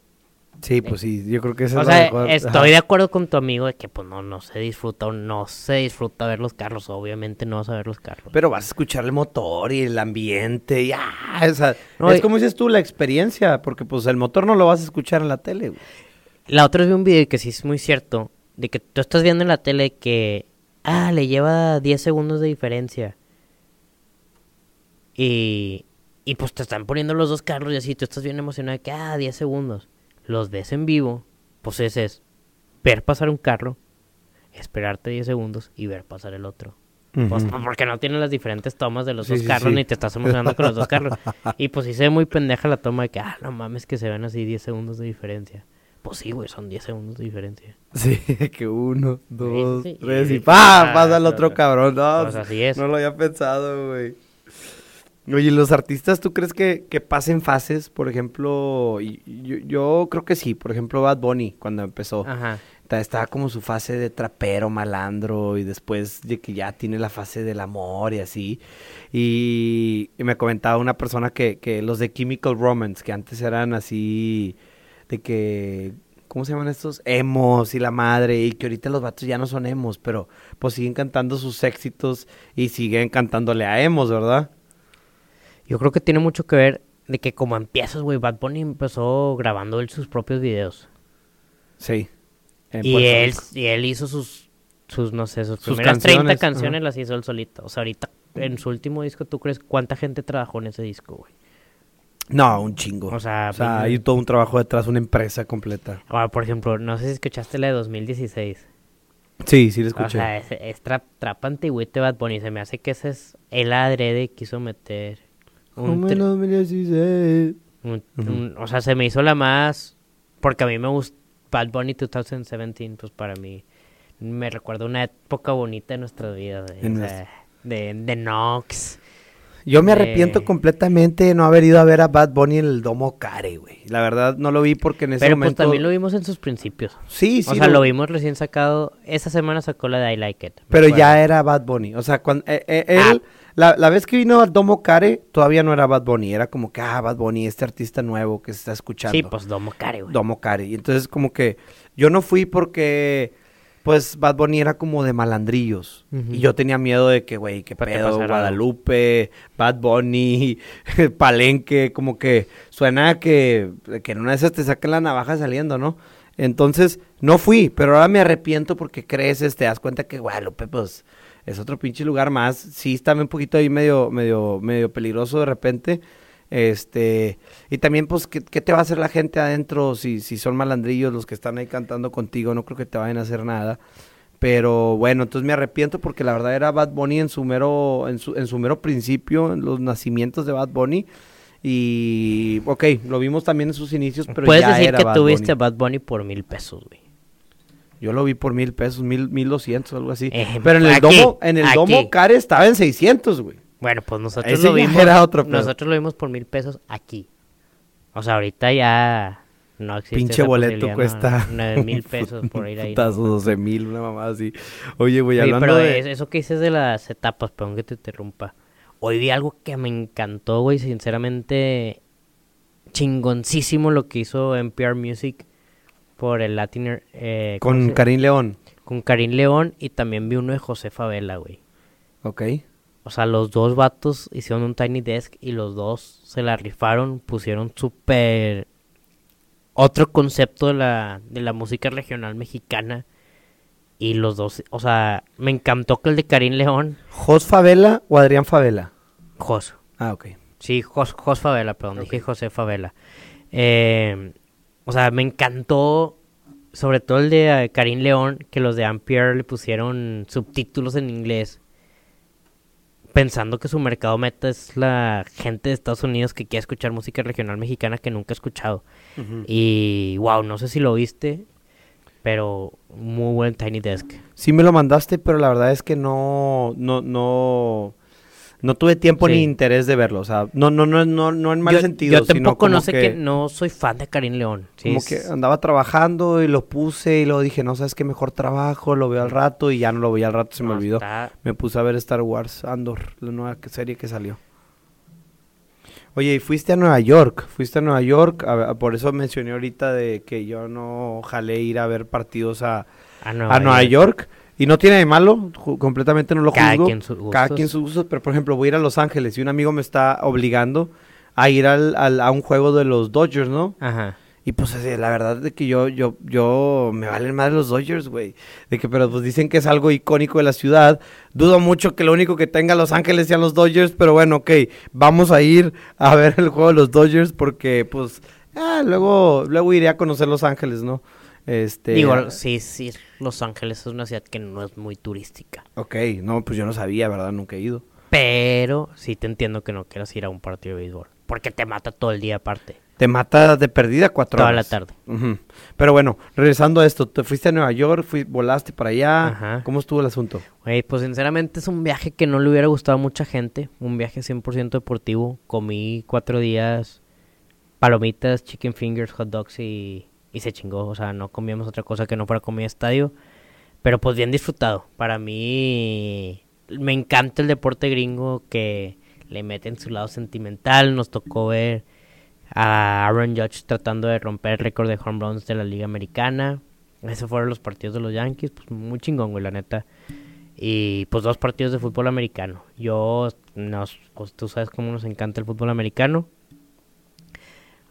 Sí, pues sí, yo creo que esa O es la sea, mejor. estoy ajá. de acuerdo con tu amigo de que pues no, no se disfruta o no se disfruta ver los carros. Obviamente no vas a ver los carros. Pero vas a escuchar el motor y el ambiente y ah, o sea, No, es y- como dices tú, la experiencia, porque pues el motor no lo vas a escuchar en la tele. güey. La otra vez vi un video que sí es muy cierto, de que tú estás viendo en la tele que, ah, le lleva 10 segundos de diferencia. Y, y pues te están poniendo los dos carros y así, tú estás bien emocionado de que, ah, 10 segundos. Los ves en vivo, pues ese es ver pasar un carro, esperarte 10 segundos y ver pasar el otro. Pues, Ujú. porque no tienen las diferentes tomas de los Sí, dos sí, carros sí. ni te estás emocionando con los dos carros. Y pues sí se ve muy pendeja la toma de que, ah, no mames, que se ven así 10 segundos de diferencia. Pues sí, güey, son 10 segundos de diferencia. Sí, que uno, dos, tres y ¡pam! Pasa el otro cabrón. No, Pues así es. no lo había pensado, güey. Oye, ¿los artistas tú crees que, que pasen fases? Por ejemplo, y- yo, yo creo que sí. Por ejemplo, Bad Bunny, cuando empezó. Ajá. Ta- Estaba como su fase de trapero, malandro, y después de que ya tiene la fase del amor y así. Y, y me comentaba una persona que, que los de Chemical Romance, que antes eran así, de que, ¿cómo se llaman estos? Emos y la madre, y que ahorita los vatos ya no son emos, pero pues siguen cantando sus éxitos y siguen cantándole a emos, ¿verdad? Yo creo que tiene mucho que ver de que como empiezas, güey, Bad Bunny empezó grabando él sus propios videos. Sí. En y Puerto él, y él hizo sus, sus no sé, sus, Sus primeras 30 canciones, canciones ajá. las hizo él solito. O sea, ahorita, en su último disco, ¿tú crees cuánta gente trabajó en ese disco, güey? No, un chingo. O sea, O sea, pues, hay todo un trabajo detrás, una empresa completa. Ahora, por ejemplo, no sé si escuchaste la de 2016. Sí, sí O escuché. sea, es, es trap, trap antigüite Bad Bunny. Se me hace que ese es el adrede quiso meter. Un, Como en tri- 2016. un- Ujú. un- o sea, se me hizo la más. Porque a mí me gusta Bad Bunny 2017, pues para mí me recuerda una época bonita de nuestra vida. De, En o sea, de, de Nox. Yo me Eh. arrepiento completamente de no haber ido a ver a Bad Bunny en el Domo Care, güey. La verdad no lo vi porque en ese Pero pues momento... también lo vimos en sus principios. Sí, sí. o sea, lo vimos recién sacado. Esa semana sacó la de I Like It. Pero ya era Bad Bunny. O sea, cuando eh, eh, él... Ah. La, la vez que vino al Domo Care, todavía no era Bad Bunny. Era como que, ah, Bad Bunny, este artista nuevo que se está escuchando. Sí, pues Domo Care, güey. Domo Care. Y entonces como que yo no fui porque... Pues Bad Bunny era como de malandrillos. Y yo tenía miedo de que, güey, qué Pues pedo. Guadalupe, Bad Bunny, Palenque, como que suena a que, que en una de esas te saquen la navaja saliendo, ¿no? Entonces, no fui, pero ahora me arrepiento porque creces, te das cuenta que Guadalupe, pues, es otro pinche lugar más. Sí, está un poquito ahí medio, medio, medio peligroso de repente. Este, y también, pues, ¿qué, qué te va a hacer la gente adentro si, si son malandrillos los que están ahí cantando contigo? No creo que te vayan a hacer nada. Pero bueno, entonces me arrepiento porque la verdad era Bad Bunny en su mero, en su, en su mero principio, en los nacimientos de Bad Bunny. Y, ok, lo vimos también en sus inicios, pero Puedes ya decir era que Bad tuviste Bunny. Bad Bunny por mil pesos, güey. Yo lo vi por mil pesos, mil, mil doscientos, algo así. Eh, pero en el aquí, domo, en el domo. Care estaba en 600, güey. Bueno, pues nosotros Ese lo vimos. era otro pedo. nosotros lo vimos por mil pesos aquí. O sea, ahorita ya no existe. Pinche boleto cuesta. Nueve mil pesos por ir ahí. Putazo, 12 mil, una mamada así. Oye, güey, Oye, hablando pero de... es- eso que dices de las etapas, perdón que te interrumpa. Hoy vi algo que me encantó, güey, sinceramente chingoncísimo lo que hizo NPR Music por el Latin eh, ¿cómo Con Karim León. con Karim León y también vi uno de José Favela, güey. Ok. O sea, los dos vatos hicieron un Tiny Desk y los dos se la rifaron, pusieron súper otro concepto de la, de la música regional mexicana. Y los dos, o sea, me encantó que el de Karim León, ¿Jos Favela o Adrián Favela? Jos, Ah, ok. sí, Jos, Jos Favela, perdón, dije José Favela. Eh, o sea, me encantó, sobre todo el de eh, Karim León, que los de Ampere le pusieron subtítulos en inglés. Pensando que su mercado meta es la gente de Estados Unidos que quiere escuchar música regional mexicana que nunca ha escuchado. Y wow, no sé si lo viste, pero muy buen Tiny Desk. Sí me lo mandaste, pero la verdad es que no, no, no, no tuve tiempo Sí. ni interés de verlo. O sea, no, no, no, no, no en mal yo, sentido. yo sino tampoco no sé que, que no soy fan de Karim León. Sí, como es- que andaba trabajando y lo puse y luego dije, no sabes qué mejor trabajo, lo veo al rato y ya no lo veía al rato, se me no, olvidó. está- Me puse a ver Star Wars Andor, la nueva serie que salió. Oye, y fuiste a Nueva York, fuiste a Nueva York, a- a- por eso mencioné ahorita de que yo no jalé ir a ver partidos a, a Nueva, a Nueva York. Y no tiene de malo, completamente no lo Cada juzgo. quien sus Cada gustos. quien sus gustos, pero por ejemplo voy a ir a Los Ángeles y un amigo me está obligando a ir al, al- a un juego de los Dodgers, ¿no? Ajá. Y pues la verdad de que yo, yo, yo me valen más los Dodgers, güey. De que, pero pues dicen que es algo icónico de la ciudad. Dudo mucho que lo único que tenga Los Ángeles sean los Dodgers, pero bueno, ok, vamos a ir a ver el juego de los Dodgers porque pues ah, luego, luego iré a conocer Los Ángeles, ¿no? Este. Digo, sí, sí, Los Ángeles es una ciudad que no es muy turística. Ok, no, pues yo no sabía, ¿verdad? Nunca he ido. Pero sí te entiendo que no quieras ir a un partido de béisbol. Porque te mata todo el día aparte. Te mata de perdida cuatro Toda horas. la tarde. Pero bueno, regresando a esto, te fuiste a Nueva York, fui, volaste para allá. Ajá. ¿Cómo estuvo el asunto? Pues sinceramente es un viaje que no le hubiera gustado a mucha gente. Un viaje 100% deportivo. Comí cuatro días palomitas, chicken fingers, hot dogs y, y se chingó. O sea, no comíamos otra cosa que no fuera comida estadio. Pero pues bien disfrutado. Para mí me encanta el deporte gringo que le mete en su lado sentimental. Nos tocó ver a Aaron Judge tratando de romper el récord de home runs de la liga americana. Esos fueron los partidos de los Yankees. Pues muy chingón, güey, la neta. Y pues dos partidos de fútbol americano. Yo, nos, pues, tú sabes cómo nos encanta el fútbol americano.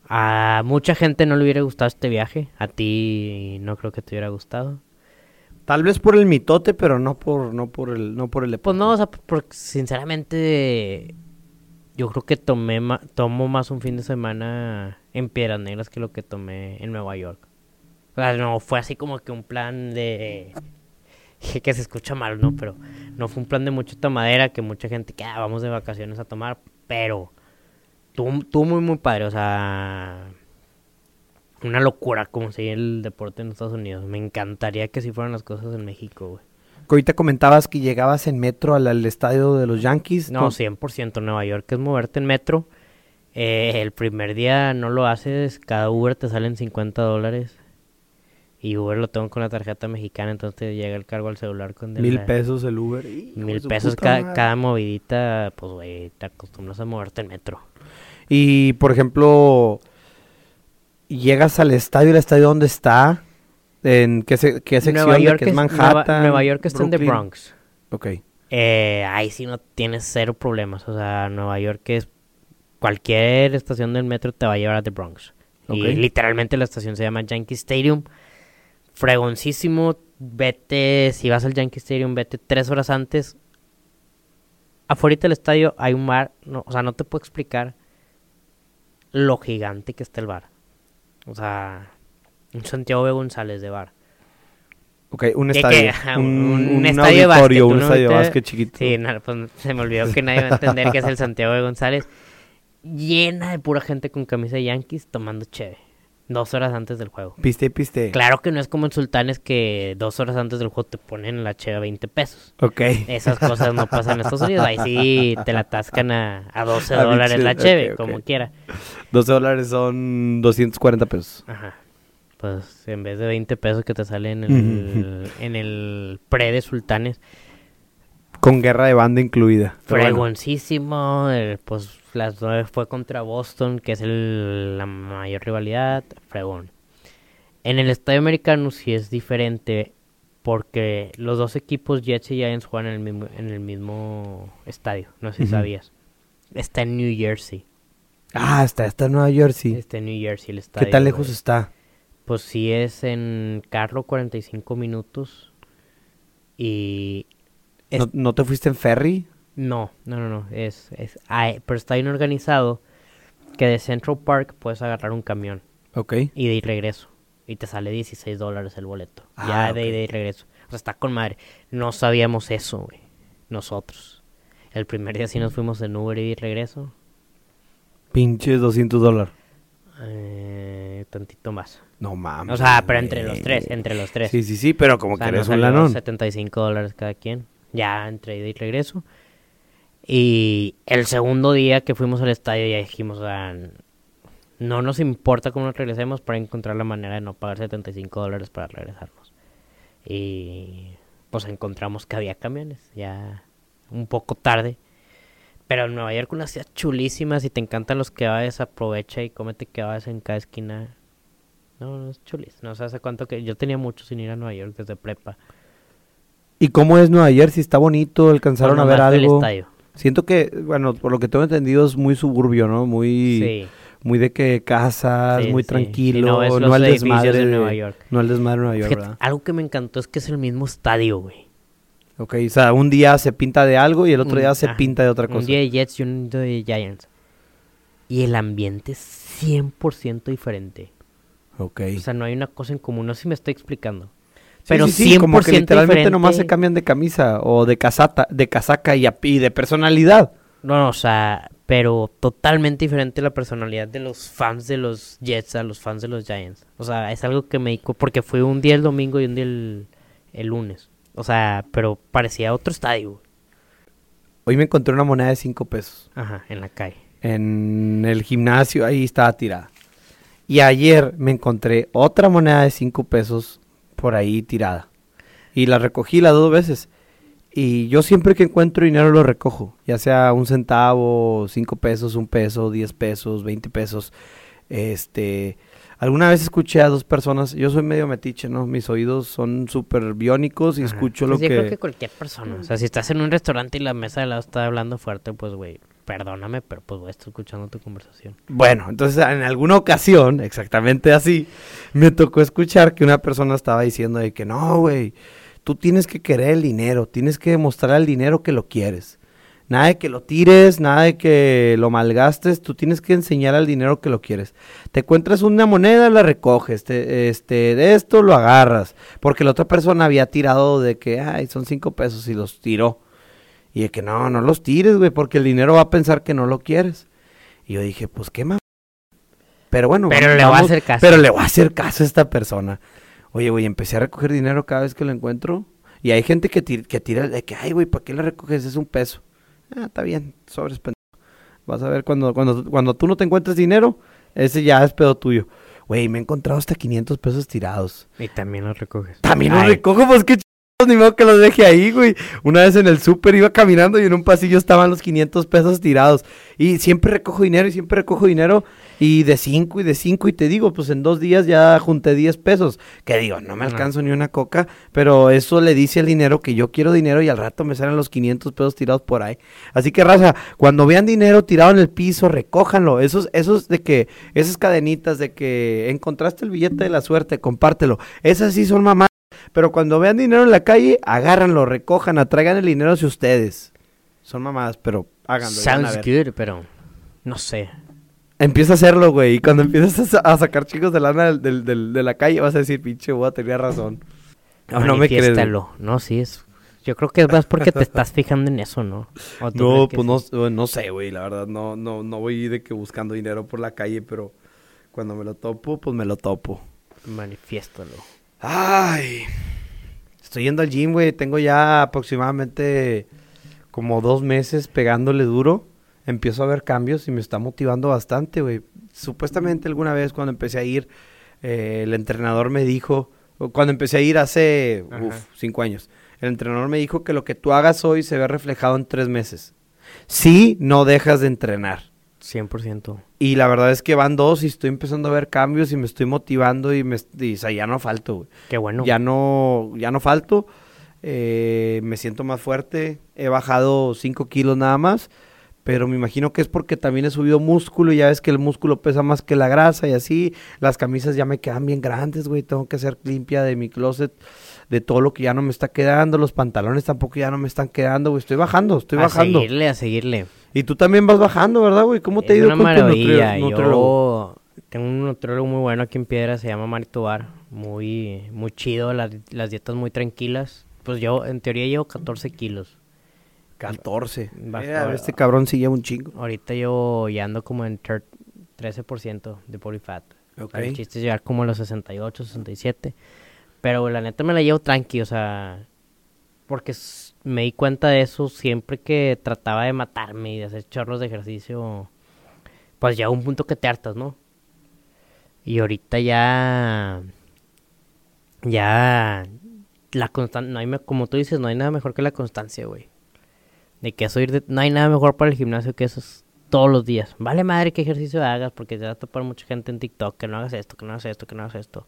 A mucha gente no le hubiera gustado este viaje. A ti no creo que te hubiera gustado. Tal vez por el mitote, pero no por, no por el, no por el Pues no, o sea, porque sinceramente yo creo que tomé ma- tomo más un fin de semana en Piedras Negras que lo que tomé en Nueva York. O sea, no fue así como que un plan de que se escucha mal, ¿no? Pero no fue un plan de mucha tomadera que mucha gente que ah, vamos de vacaciones a tomar, pero tú tú muy muy padre, o sea, una locura como sigue el deporte en Estados Unidos. Me encantaría que así fueran las cosas en México, güey. Ahorita comentabas que llegabas en metro al, al estadio de los Yankees. No, ¿Cómo- 100% Nueva York es moverte en metro. Eh, el primer día no lo haces, cada Uber te salen 50 dólares. Y Uber lo tengo con la tarjeta mexicana, entonces llega el cargo al celular con Mil la- pesos el Uber. Mil pesos puta ca- madre. cada movidita, pues güey, te acostumbras a moverte en metro. Y, por ejemplo, llegas al estadio, ¿el estadio dónde está? ¿En qué, se- qué sección? Nueva de York, que es Manhattan? Nueva, Nueva York está en The? Bronx. Ok. Eh, ahí sí no tienes cero problemas. O sea, Nueva York es cualquier estación del metro te va a llevar a The Bronx. Y literalmente la estación se llama Yankee Stadium. Fregoncísimo. Vete, si vas al Yankee Stadium, vete tres horas antes. Afuera del estadio hay un bar. No, o sea, no te puedo explicar lo gigante que está el bar. O sea, un Santiago B. González de bar. Ok, un ¿Qué, estadio. Un, un- un estadio de auditorio, básquet, un estadio de básquet chiquito. Sí, no, pues, se me olvidó que nadie va a entender que es el Santiago de González. Llena de pura gente con camisa de Yankees tomando cheve. Dos horas antes del juego. Piste, piste. Claro que no es como en Sultanes que dos horas antes del juego te ponen la cheva 20 pesos. Ok. Esas cosas no pasan en Estados Unidos. Ahí sí te la atascan a, a 12 A dólares la cheve, como quiera. 12 dólares son 240 pesos. Ajá. Pues en vez de 20 pesos que te sale en el, en el pre de Sultanes, Con guerra de banda incluida. Pero bueno. fregoncísimo. eh, pues las nueve fue contra Boston, que es el- la mayor rivalidad. Fregón. En el estadio americano sí es diferente porque los dos equipos Jets y Giants juegan en el mismo, en el mismo estadio. No sé si sabías. Está en New Jersey. Ah, está, está en Nueva Jersey. Está en New Jersey el ¿Qué tan lejos güey. está? Pues sí es en carro 45 minutos. Y... es- ¿No, no te fuiste en ferry? No, no, no, no. Es, es, ah, pero está bien organizado que de Central Park puedes agarrar un camión Ok. y de ir regreso. Y te sale 16 dólares el boleto. Ah, ya de ida y regreso. O sea, está con madre. No sabíamos eso, güey. Nosotros. El primer día sí nos fuimos en Uber y regreso. Pinches 200 dólares. Eh, tantito más. No mames. O sea, pero entre los tres, entre los tres. Sí, sí, sí, pero como O sea, que eres un lanón. 75 dólares cada quien. Ya entre ida y regreso. Y el segundo día que fuimos al estadio ya dijimos, o sea, no nos importa cómo nos regresemos para encontrar la manera de no pagar 75 dólares para regresarnos. Y pues encontramos que había camiones, ya un poco tarde. Pero en Nueva York unas ciudad chulísima, si te encantan los kebabs, aprovecha y cómete kebabs en cada esquina. No, no es chulísimo. No sé hace cuánto que yo tenía mucho sin ir a Nueva York desde prepa. ¿Y cómo es Nueva Jersey? ¿Está bonito? ¿Alcanzaron Pues a ver fue el algo? estadio. Siento que, bueno, por lo que tengo entendido es muy suburbio, ¿no? Muy, Sí. muy de que casas, Sí, muy sí. tranquilo, Y no ves no edificios desmadre de Nueva York. No el desmadre de Nueva York, Fíjate, ¿verdad? algo que me encantó es que es el mismo estadio, güey. Ok, o sea, un día se pinta de algo y el otro Un- día se pinta de otra cosa. Un día de Jets y un día de Giants. Y el ambiente es 100% diferente. Ok. O sea, no hay una cosa en común. No sé si me estoy explicando. Sí, pero sí, sí, como que 100% literalmente nomás se cambian de camisa o de casata, de casaca y, de personalidad. No, no, o sea, pero totalmente diferente la personalidad de los fans de los Jets a los fans de los Giants. O sea, es algo que me dijo, porque fue un día el domingo y un día el, el lunes. O sea, pero parecía otro estadio. Hoy me encontré una moneda de 5 pesos Ajá, en la calle. en el gimnasio, ahí estaba tirada. Y ayer me encontré otra moneda de 5 pesos por ahí tirada. Y la recogí las dos veces. Y yo siempre que encuentro dinero lo recojo, ya sea un centavo, cinco pesos, un peso, diez pesos, veinte pesos. Este, alguna vez escuché a dos personas, yo soy medio metiche, ¿no? Mis oídos son súper biónicos y Ajá. escucho Pues lo yo creo que... cualquier persona. O sea, si estás en un restaurante y la mesa de lado está hablando fuerte, pues, güey, perdóname, pero pues voy a estar escuchando tu conversación. Bueno, entonces en alguna ocasión, exactamente así, me tocó escuchar que una persona estaba diciendo de que no, güey, tú tienes que querer el dinero, tienes que demostrar al dinero que lo quieres. Nada de que lo tires, nada de que lo malgastes, tú tienes que enseñar al dinero que lo quieres. Te encuentras una moneda, la recoges, te- este, de esto lo agarras, porque la otra persona había tirado de que, ay, son cinco pesos y los tiró. Y de que no, no los tires, güey, porque el dinero va a pensar que no lo quieres. Y yo dije, pues qué más. Pero bueno, Pero vamos- le voy a hacer caso. Pero le voy a hacer caso a esta persona. Oye, güey, empecé a recoger dinero cada vez que lo encuentro. Y hay gente que, tir- que tira de que, ay, güey, ¿para qué le recoges? Es un peso. Ah, está bien, sobres pendejo. Vas a ver cuando, cuando, cuando tú no te encuentres dinero, ese ya es pedo tuyo. Güey, me he encontrado hasta 500 pesos tirados. Y también lo recoges. También los recojo, pues qué ni modo que los deje ahí, güey. Una vez en el súper iba caminando y en un pasillo estaban los 500 pesos tirados. Y siempre recojo dinero y siempre recojo dinero. Y de 5 y de 5 y te digo, pues en dos días ya junté 10 pesos. Que digo, no me alcanzo ni una coca, pero eso le dice al dinero que yo quiero dinero y al rato me salen los 500 pesos tirados por ahí. Así que raza, cuando vean dinero tirado en el piso, recójanlo. Esos, esos de que, esas cadenitas de que encontraste el billete de la suerte, compártelo. Esas sí son mamás. Pero cuando vean dinero en la calle, agárranlo, recojan, atraigan el dinero hacia ustedes. Son mamadas, pero háganlo. a Sounds good, pero no sé. Empieza a hacerlo, güey. Y cuando empiezas a, sa- a sacar chicos de lana de la calle, vas a decir, pinche, boa, tenía razón. No, no me crees. No, sí es. Yo creo que es más porque te estás fijando en eso, ¿no? ¿O tú No, pues no, sí? no, no sé, güey, la verdad, no, no, no voy de que buscando dinero por la calle, pero Cuando me lo topo, pues me lo topo. Manifiéstalo. Ay. Estoy yendo al gym, güey. Tengo ya aproximadamente como dos meses pegándole duro. Empiezo a ver cambios y me está motivando bastante, güey. Supuestamente alguna vez cuando empecé a ir, eh, el entrenador me dijo, cuando empecé a ir hace uf, cinco años, el entrenador me dijo que lo que tú hagas hoy se ve reflejado en tres meses. Si no dejas de entrenar. 100%. Y la verdad es que van dos y estoy empezando a ver cambios y me estoy motivando y, me, y, o sea, ya no falto, güey. Qué bueno. Ya no, ya no falto. eh, me siento más fuerte. He bajado 5 kilos nada más. Pero me imagino que es porque también he subido músculo y ya ves que el músculo pesa más que la grasa y así. Las camisas ya me quedan bien grandes, güey. Tengo que hacer limpia de mi closet, de todo lo que ya no me está quedando. Los pantalones tampoco ya no me están quedando, güey. Estoy bajando, estoy a bajando. seguirle, a seguirle. Y tú también vas bajando, ¿verdad, güey? ¿Cómo te ha ido una con tu maravilla. nutriólogo? Yo tengo un nutriólogo muy bueno aquí en Piedra, se llama Mari Tobar. Muy, muy chido, las, las dietas muy tranquilas. Pues yo, en teoría, llevo 14 kilos. 14. Bajó. Mira, este cabrón sigue un chingo. Ahorita yo ya ando como en ter- 13% de body fat. Ok. El chiste es llegar como a los 68, 67. Pero la neta me la llevo tranqui, o sea... Porque me di cuenta de eso siempre que trataba de matarme y de hacer chorros de ejercicio. Pues llega un punto que te hartas, ¿no? Y ahorita ya... Ya... La constancia... No hay como tú dices, no hay nada mejor que la constancia, güey. De que eso ir de... No hay nada mejor para el gimnasio que eso es todos los días. Vale madre qué ejercicio hagas porque te va a topar mucha gente en TikTok que no hagas esto, que no hagas esto, que no hagas esto.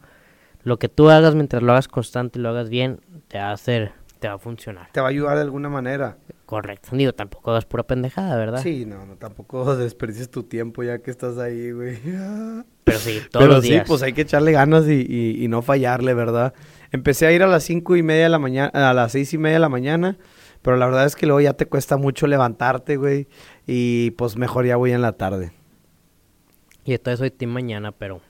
Lo que tú hagas mientras lo hagas constante y lo hagas bien, te va a hacer, te va a funcionar. Te va a ayudar de alguna manera. Correcto. Digo, tampoco hagas pura pendejada, ¿verdad? Sí, no, no, tampoco desperdicies tu tiempo ya que estás ahí, güey. Pero sí, todos Pero los sí, días. pues hay que echarle ganas y, y- y no fallarle, ¿verdad? Empecé a ir a las cinco y media de la mañana, a las seis y media de la mañana, pero la verdad es que luego ya te cuesta mucho levantarte, güey, y pues mejor ya voy en la tarde. Y entonces soy team mañana, pero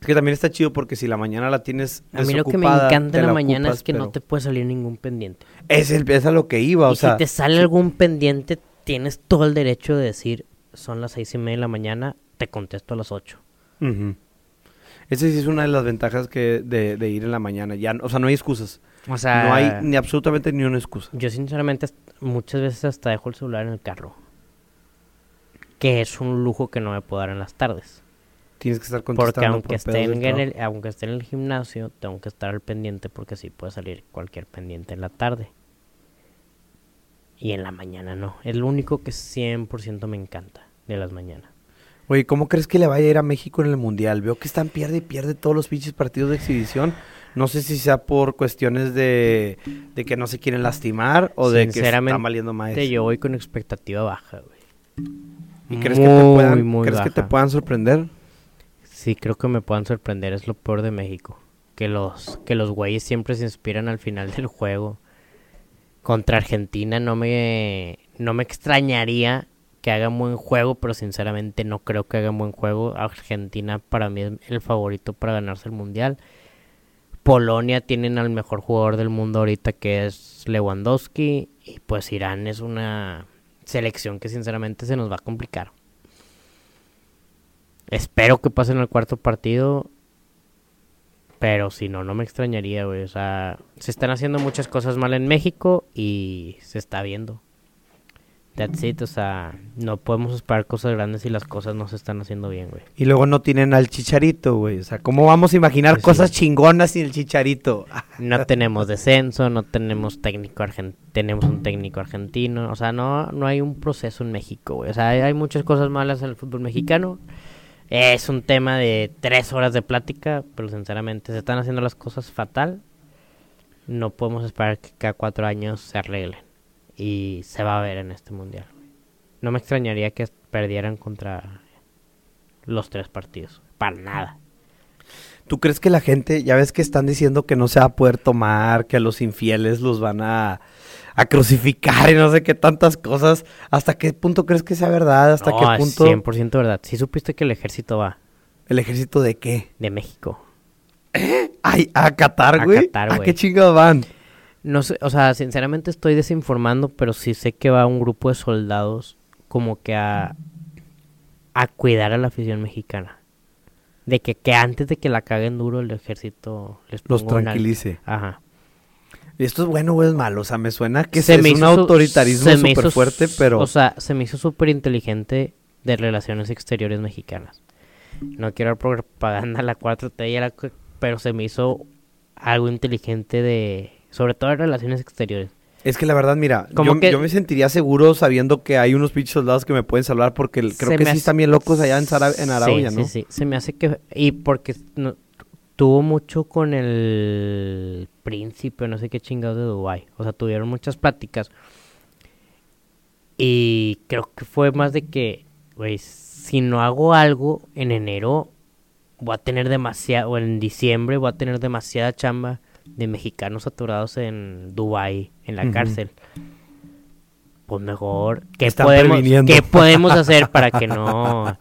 Es que también está chido porque si la mañana la tienes a mí lo que me encanta en la, mañana ocupas, es que no te puede salir ningún pendiente. Es, el, es a lo que iba, o y sea... si te sale algún pendiente, tienes todo el derecho de decir, son las seis y media de la mañana, te contesto a las ocho. Ujú. Esa sí es una de las ventajas que de, de ir en la mañana. Ya, o sea, no hay excusas. O sea, no hay ni absolutamente ni una excusa. Yo sinceramente muchas veces hasta dejo el celular en el carro. Que es un lujo que no me puedo dar en las tardes. Tienes que estar contestando Porque aunque por esté, en el, aunque esté en el gimnasio, tengo que estar al pendiente porque sí puede salir cualquier pendiente en la tarde. Y en la mañana no. Es lo único que 100% me encanta de las mañanas. Oye, ¿cómo crees que le vaya a ir a México en el Mundial? Veo que están pierde y pierde todos los pinches partidos de exhibición. No sé si sea por cuestiones de, de que no se quieren lastimar o de que están valiendo más. Yo voy con expectativa baja, güey. ¿Y crees, que te, puedan, ¿crees que te puedan sorprender? Sí, creo que me puedan sorprender, es lo peor de México. Que los, que los güeyes siempre se inspiran al final del juego. Contra Argentina no me, no me extrañaría que hagan buen juego, pero sinceramente no creo que hagan buen juego. Argentina para mí es el favorito para ganarse el Mundial. Polonia tienen al mejor jugador del mundo ahorita que es Lewandowski. Y pues Irán es una selección que sinceramente se nos va a complicar. Espero que pasen al cuarto partido. Pero si no, no me extrañaría, güey. O sea, se están haciendo muchas cosas mal en México y se está viendo. That's it. O sea, no podemos esperar cosas grandes si las cosas no se están haciendo bien, güey. Y luego no tienen al chicharito, güey. O sea, ¿cómo vamos a imaginar Pues sí. cosas chingonas sin el chicharito? No tenemos descenso, no tenemos técnico argen- tenemos un técnico argentino, o sea, no, no hay un proceso en México, güey. O sea, hay, hay muchas cosas malas en el fútbol mexicano. Es un tema de tres horas de plática, pero sinceramente se están haciendo las cosas fatal. No podemos esperar que cada cuatro años se arreglen. Y se va a ver en este mundial. No me extrañaría que perdieran contra los tres partidos. Para nada. ¿Tú crees que la gente, ya ves que están diciendo que no se va a poder tomar, que a los infieles los van a, a crucificar y no sé qué tantas cosas? ¿Hasta qué punto crees que sea verdad? ¿Hasta No, qué es punto? 100% verdad. Si supiste que el ejército va ¿El ejército de qué? de México. Ay, a Qatar, A güey. Qatar, ¿A güey. qué chingados van? No sé, o sea, sinceramente estoy desinformando, pero sí sé que va un grupo de soldados como que a a cuidar a la afición mexicana. De que, que antes de que la caguen duro el ejército les Los tranquilice. Ajá. ¿Y esto es bueno o es malo? O sea, me suena que Se es me un hizo autoritarismo súper fuerte, pero... O sea, se me hizo súper inteligente de relaciones exteriores mexicanas. No quiero dar propaganda a la 4T, y a la pero se me hizo algo inteligente de... Sobre todo en relaciones exteriores. Es que la verdad, mira, Como yo, que- yo me sentiría seguro sabiendo que hay unos pinches soldados que me pueden salvar porque creo Se que sí hace- están bien locos allá en, Sara- en Arabia, sí, ¿no? Sí, sí, se me hace que... Y porque no- tuvo mucho con el príncipe, no sé qué chingados de Dubái. O sea, tuvieron muchas pláticas. Y creo que fue más de que, güey, si no hago algo en enero, voy a tener demasiado, o en diciembre voy a tener demasiada chamba de mexicanos saturados en Dubái, en la cárcel. Pues mejor, ¿qué Están podemos. ¿qué podemos hacer para que no...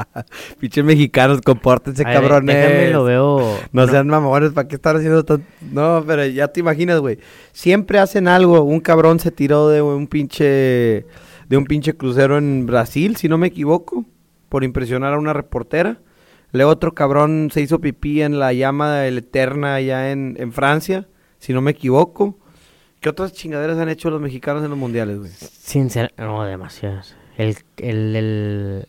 Pinches mexicanos, compórtense, ver, cabrones. Déjame lo veo. No, sean mamones, ¿para qué estar haciendo tan... No, pero ya te imaginas, güey. Siempre hacen algo. Un cabrón se tiró de un pinche... De un pinche crucero en Brasil, si no me equivoco. Por impresionar a una reportera. Luego otro cabrón se hizo pipí en la llama del eterna allá en, en Francia, si no me equivoco. ¿Qué otras chingaderas han hecho los mexicanos en los mundiales, güey? Sincera, no, demasiadas. El, el, el,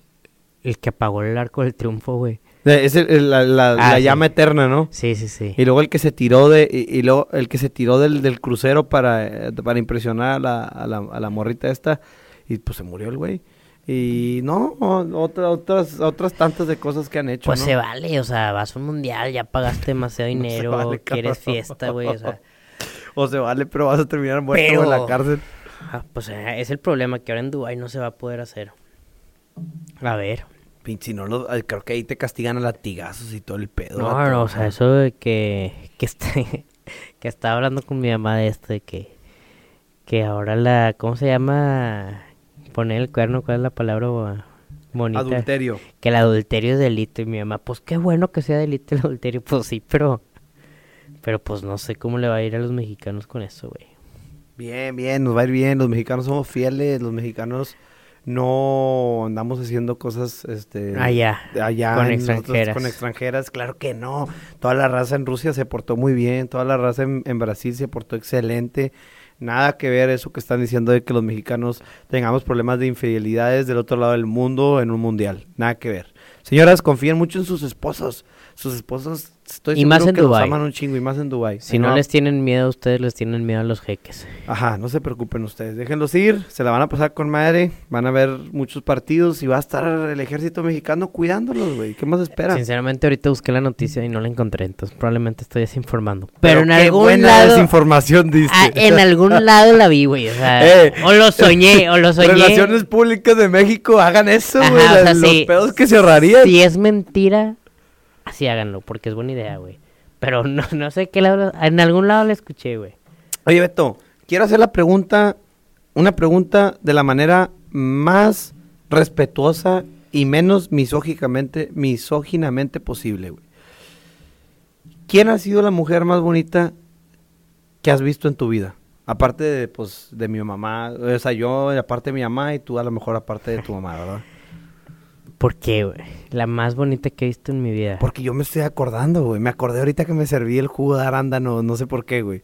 el que apagó el arco del triunfo, güey. Eh, Es el- el- la, la- Ah, la sí. llama eterna, ¿no? Sí, sí, sí. Y luego el que se tiró de y, y luego el que se tiró del, del crucero para, eh, para impresionar a la, a, la, a la morrita esta y pues se murió el güey. Y no, otra- otras otras tantas de cosas que han hecho, Pues ¿no? se vale, o sea, vas a un mundial, ya pagaste demasiado No dinero, vale, quieres fiesta, güey, o sea. O se vale, pero vas a terminar muerto en la cárcel. ah, pues eh, es el problema, que ahora en Dubái no se va a poder hacer. A ver. Pinche, no lo, ay, creo que ahí te castigan a latigazos y todo el pedo. No, no, o sea, eso de que, que, esté- que estaba hablando con mi mamá de esto, de que, que ahora la, ¿cómo se llama? Poner el cuerno, ¿cuál es la palabra bo- bonita? Adulterio. Que el adulterio es delito y mi mamá, pues qué bueno que sea delito el adulterio, pues sí, pero, pero pues no sé cómo le va a ir a los mexicanos con eso, güey. Bien, bien, nos va a ir bien. Los mexicanos somos fieles, los mexicanos no andamos haciendo cosas este Allá, allá con extranjeras. con extranjeras, claro que no. Toda la raza en Rusia se portó muy bien, toda la raza en, en Brasil se portó excelente. Nada que ver eso que están diciendo de que los mexicanos tengamos problemas de infidelidades del otro lado del mundo en un mundial. Nada que ver. Señoras, confíen mucho en sus esposos. Sus esposos, estoy Y más en que los Dubái. aman un chingo y más en Dubai. Si no les tienen miedo a ustedes, les tienen miedo a los jeques. Ajá, no se preocupen ustedes, déjenlos ir, se la van a pasar con madre, van a ver muchos partidos y va a estar el ejército mexicano cuidándolos, güey. ¿Qué más esperan? Sinceramente, ahorita busqué la noticia y no la encontré, entonces probablemente estoy desinformando. Pero, en qué algún buena lado... desinformación diste. Ah, en algún lado la vi, güey. O sea, Eh, o lo soñé, o lo soñé. Relaciones Públicas de México, hagan eso, güey. o sea, los sí. pedos que se ahorrarían. Si es mentira, así háganlo, porque es buena idea, güey. Pero no, no sé qué lado, en algún lado la escuché, güey. Oye, Beto, quiero hacer la pregunta, una pregunta de la manera más respetuosa y menos misógicamente, misóginamente posible, güey. ¿Quién ha sido la mujer más bonita que has visto en tu vida? Aparte de, pues, de mi mamá, o sea, yo aparte de mi mamá y tú a lo mejor aparte de tu mamá, ¿verdad? ¿Por qué, güey? La más bonita que he visto en mi vida. Porque yo me estoy acordando, güey. Me acordé ahorita que me serví el jugo de arándano, no sé por qué, güey.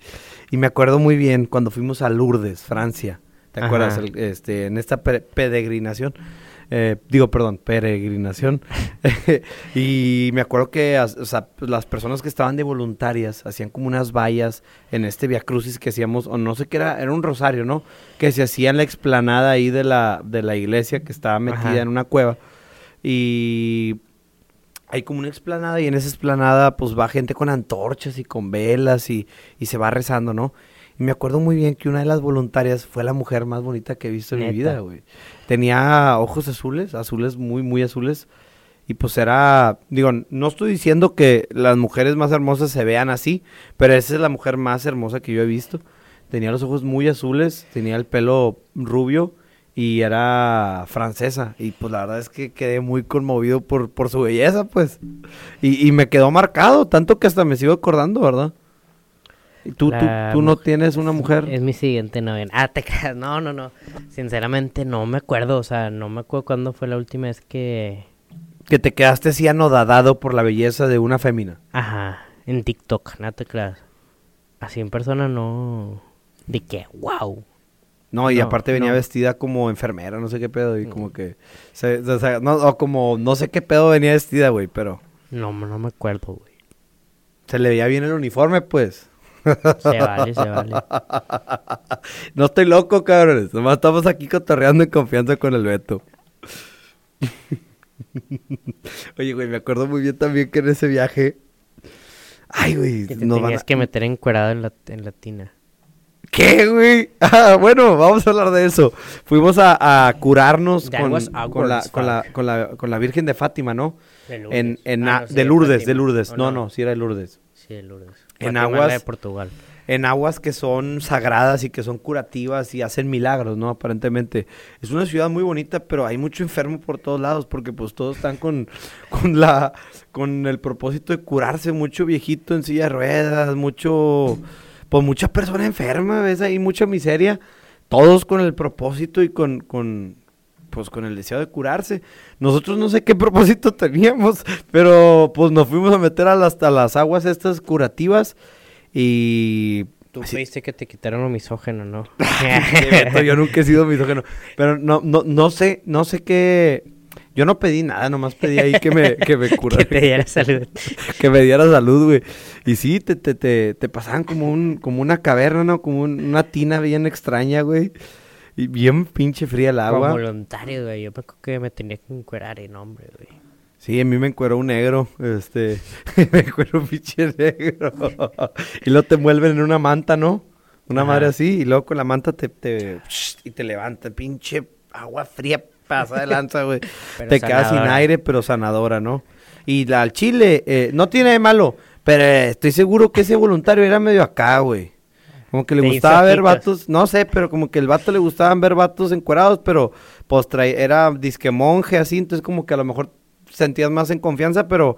Y me acuerdo muy bien cuando fuimos a Lourdes, Francia. ¿Te Ajá. acuerdas? El- este, en esta pe- peregrinación. Eh, digo, perdón, peregrinación. y me acuerdo que o sea, pues, las personas que estaban de voluntarias hacían como unas vallas en este Via Crucis que hacíamos, o no sé qué era, era un rosario, ¿no? Que se hacía en la explanada ahí de la, de la iglesia que estaba metida Ajá. en una cueva. Y hay como una explanada y en esa explanada pues va gente con antorchas y con velas y, y se va rezando, ¿no? Y me acuerdo muy bien que una de las voluntarias fue la mujer más bonita que he visto en mi vida, güey. Tenía ojos azules, azules muy, muy azules. Y pues era, digo, no estoy diciendo que las mujeres más hermosas se vean así, pero esa es la mujer más hermosa que yo he visto. Tenía los ojos muy azules, tenía el pelo rubio y era francesa. Y pues la verdad es que quedé muy conmovido por, por su belleza, pues. Y, y me quedó marcado, tanto que hasta me sigo acordando, ¿verdad? ¿Y ¿Tú, tú, no tienes una mujer? Es mi siguiente novia. Ah, te creas. No, no, no. Sinceramente no me acuerdo. O sea, no me acuerdo cuándo fue la última vez que... Que te quedaste así anodadado por la belleza de una fémina. Ajá, en TikTok, no te creas. Así en persona no... De que, wow. No, y No, aparte venía no. vestida como enfermera, no sé qué pedo, y como que... se- o sea, no, o como no sé qué pedo venía vestida, güey, pero No, no me acuerdo, güey. se le veía bien el uniforme, pues. Se vale, se vale. No estoy loco, cabrones. Nomás estamos aquí cotorreando en confianza con el Beto. Oye, güey, me acuerdo muy bien también que en ese viaje... Ay, güey, Que te nos van tenías a- que meter encuerado en la, en la tina. ¿Qué, güey? Ah, bueno, vamos a hablar de eso. Fuimos a, a curarnos con, la, con, la, fuck. con, la, con la Virgen de Fátima, ¿no? De En, en Ah, a- no, sí, de Lourdes, de. Lourdes. ¿O No, no, sí era de Lourdes. Sí, de Lourdes. En aguas- de Portugal. En aguas que son sagradas y que son curativas y hacen milagros, ¿no? Aparentemente. Es una ciudad muy bonita, pero hay mucho enfermo por todos lados porque pues todos están con, con la con el propósito de curarse, mucho viejito en silla de ruedas, mucho pues mucha persona enferma, ves ahí mucha miseria, todos con el propósito y con con pues con el deseo de curarse. Nosotros no sé qué propósito teníamos, pero pues nos fuimos a meter a las, aguas estas curativas y Tú pediste que te quitaran lo misógeno, ¿no? Sí, yo nunca he sido misógeno. Pero no, no, no sé, no sé qué. Yo no pedí nada, nomás pedí ahí que me, que me curara. que te diera salud. que me diera salud, güey. Y sí, te, te, te, te pasaban como un, como una caverna, ¿no? Como un- una tina bien extraña, güey. Y bien pinche fría el Como agua. voluntario, güey. Yo me acuerdo que me tenía que encuerar y no, hombre, güey. Sí, a mí me encueró un negro, este, me encueró un pinche negro. y luego te envuelven en una manta, ¿no? Una Ajá. madre así, y luego con la manta te, te, y te levanta, pinche agua fría, pasa de lanza, güey. Te quedas sin aire, pero sanadora, ¿no? Y la al chile, eh, no tiene de malo, pero eh, estoy seguro que ese voluntario era medio acá, güey. Como que le gustaba ver vatos, no sé, pero como que el vato le gustaban ver vatos encuerados, pero pues trae- era disque monje así, entonces como que a lo mejor sentías más en confianza, pero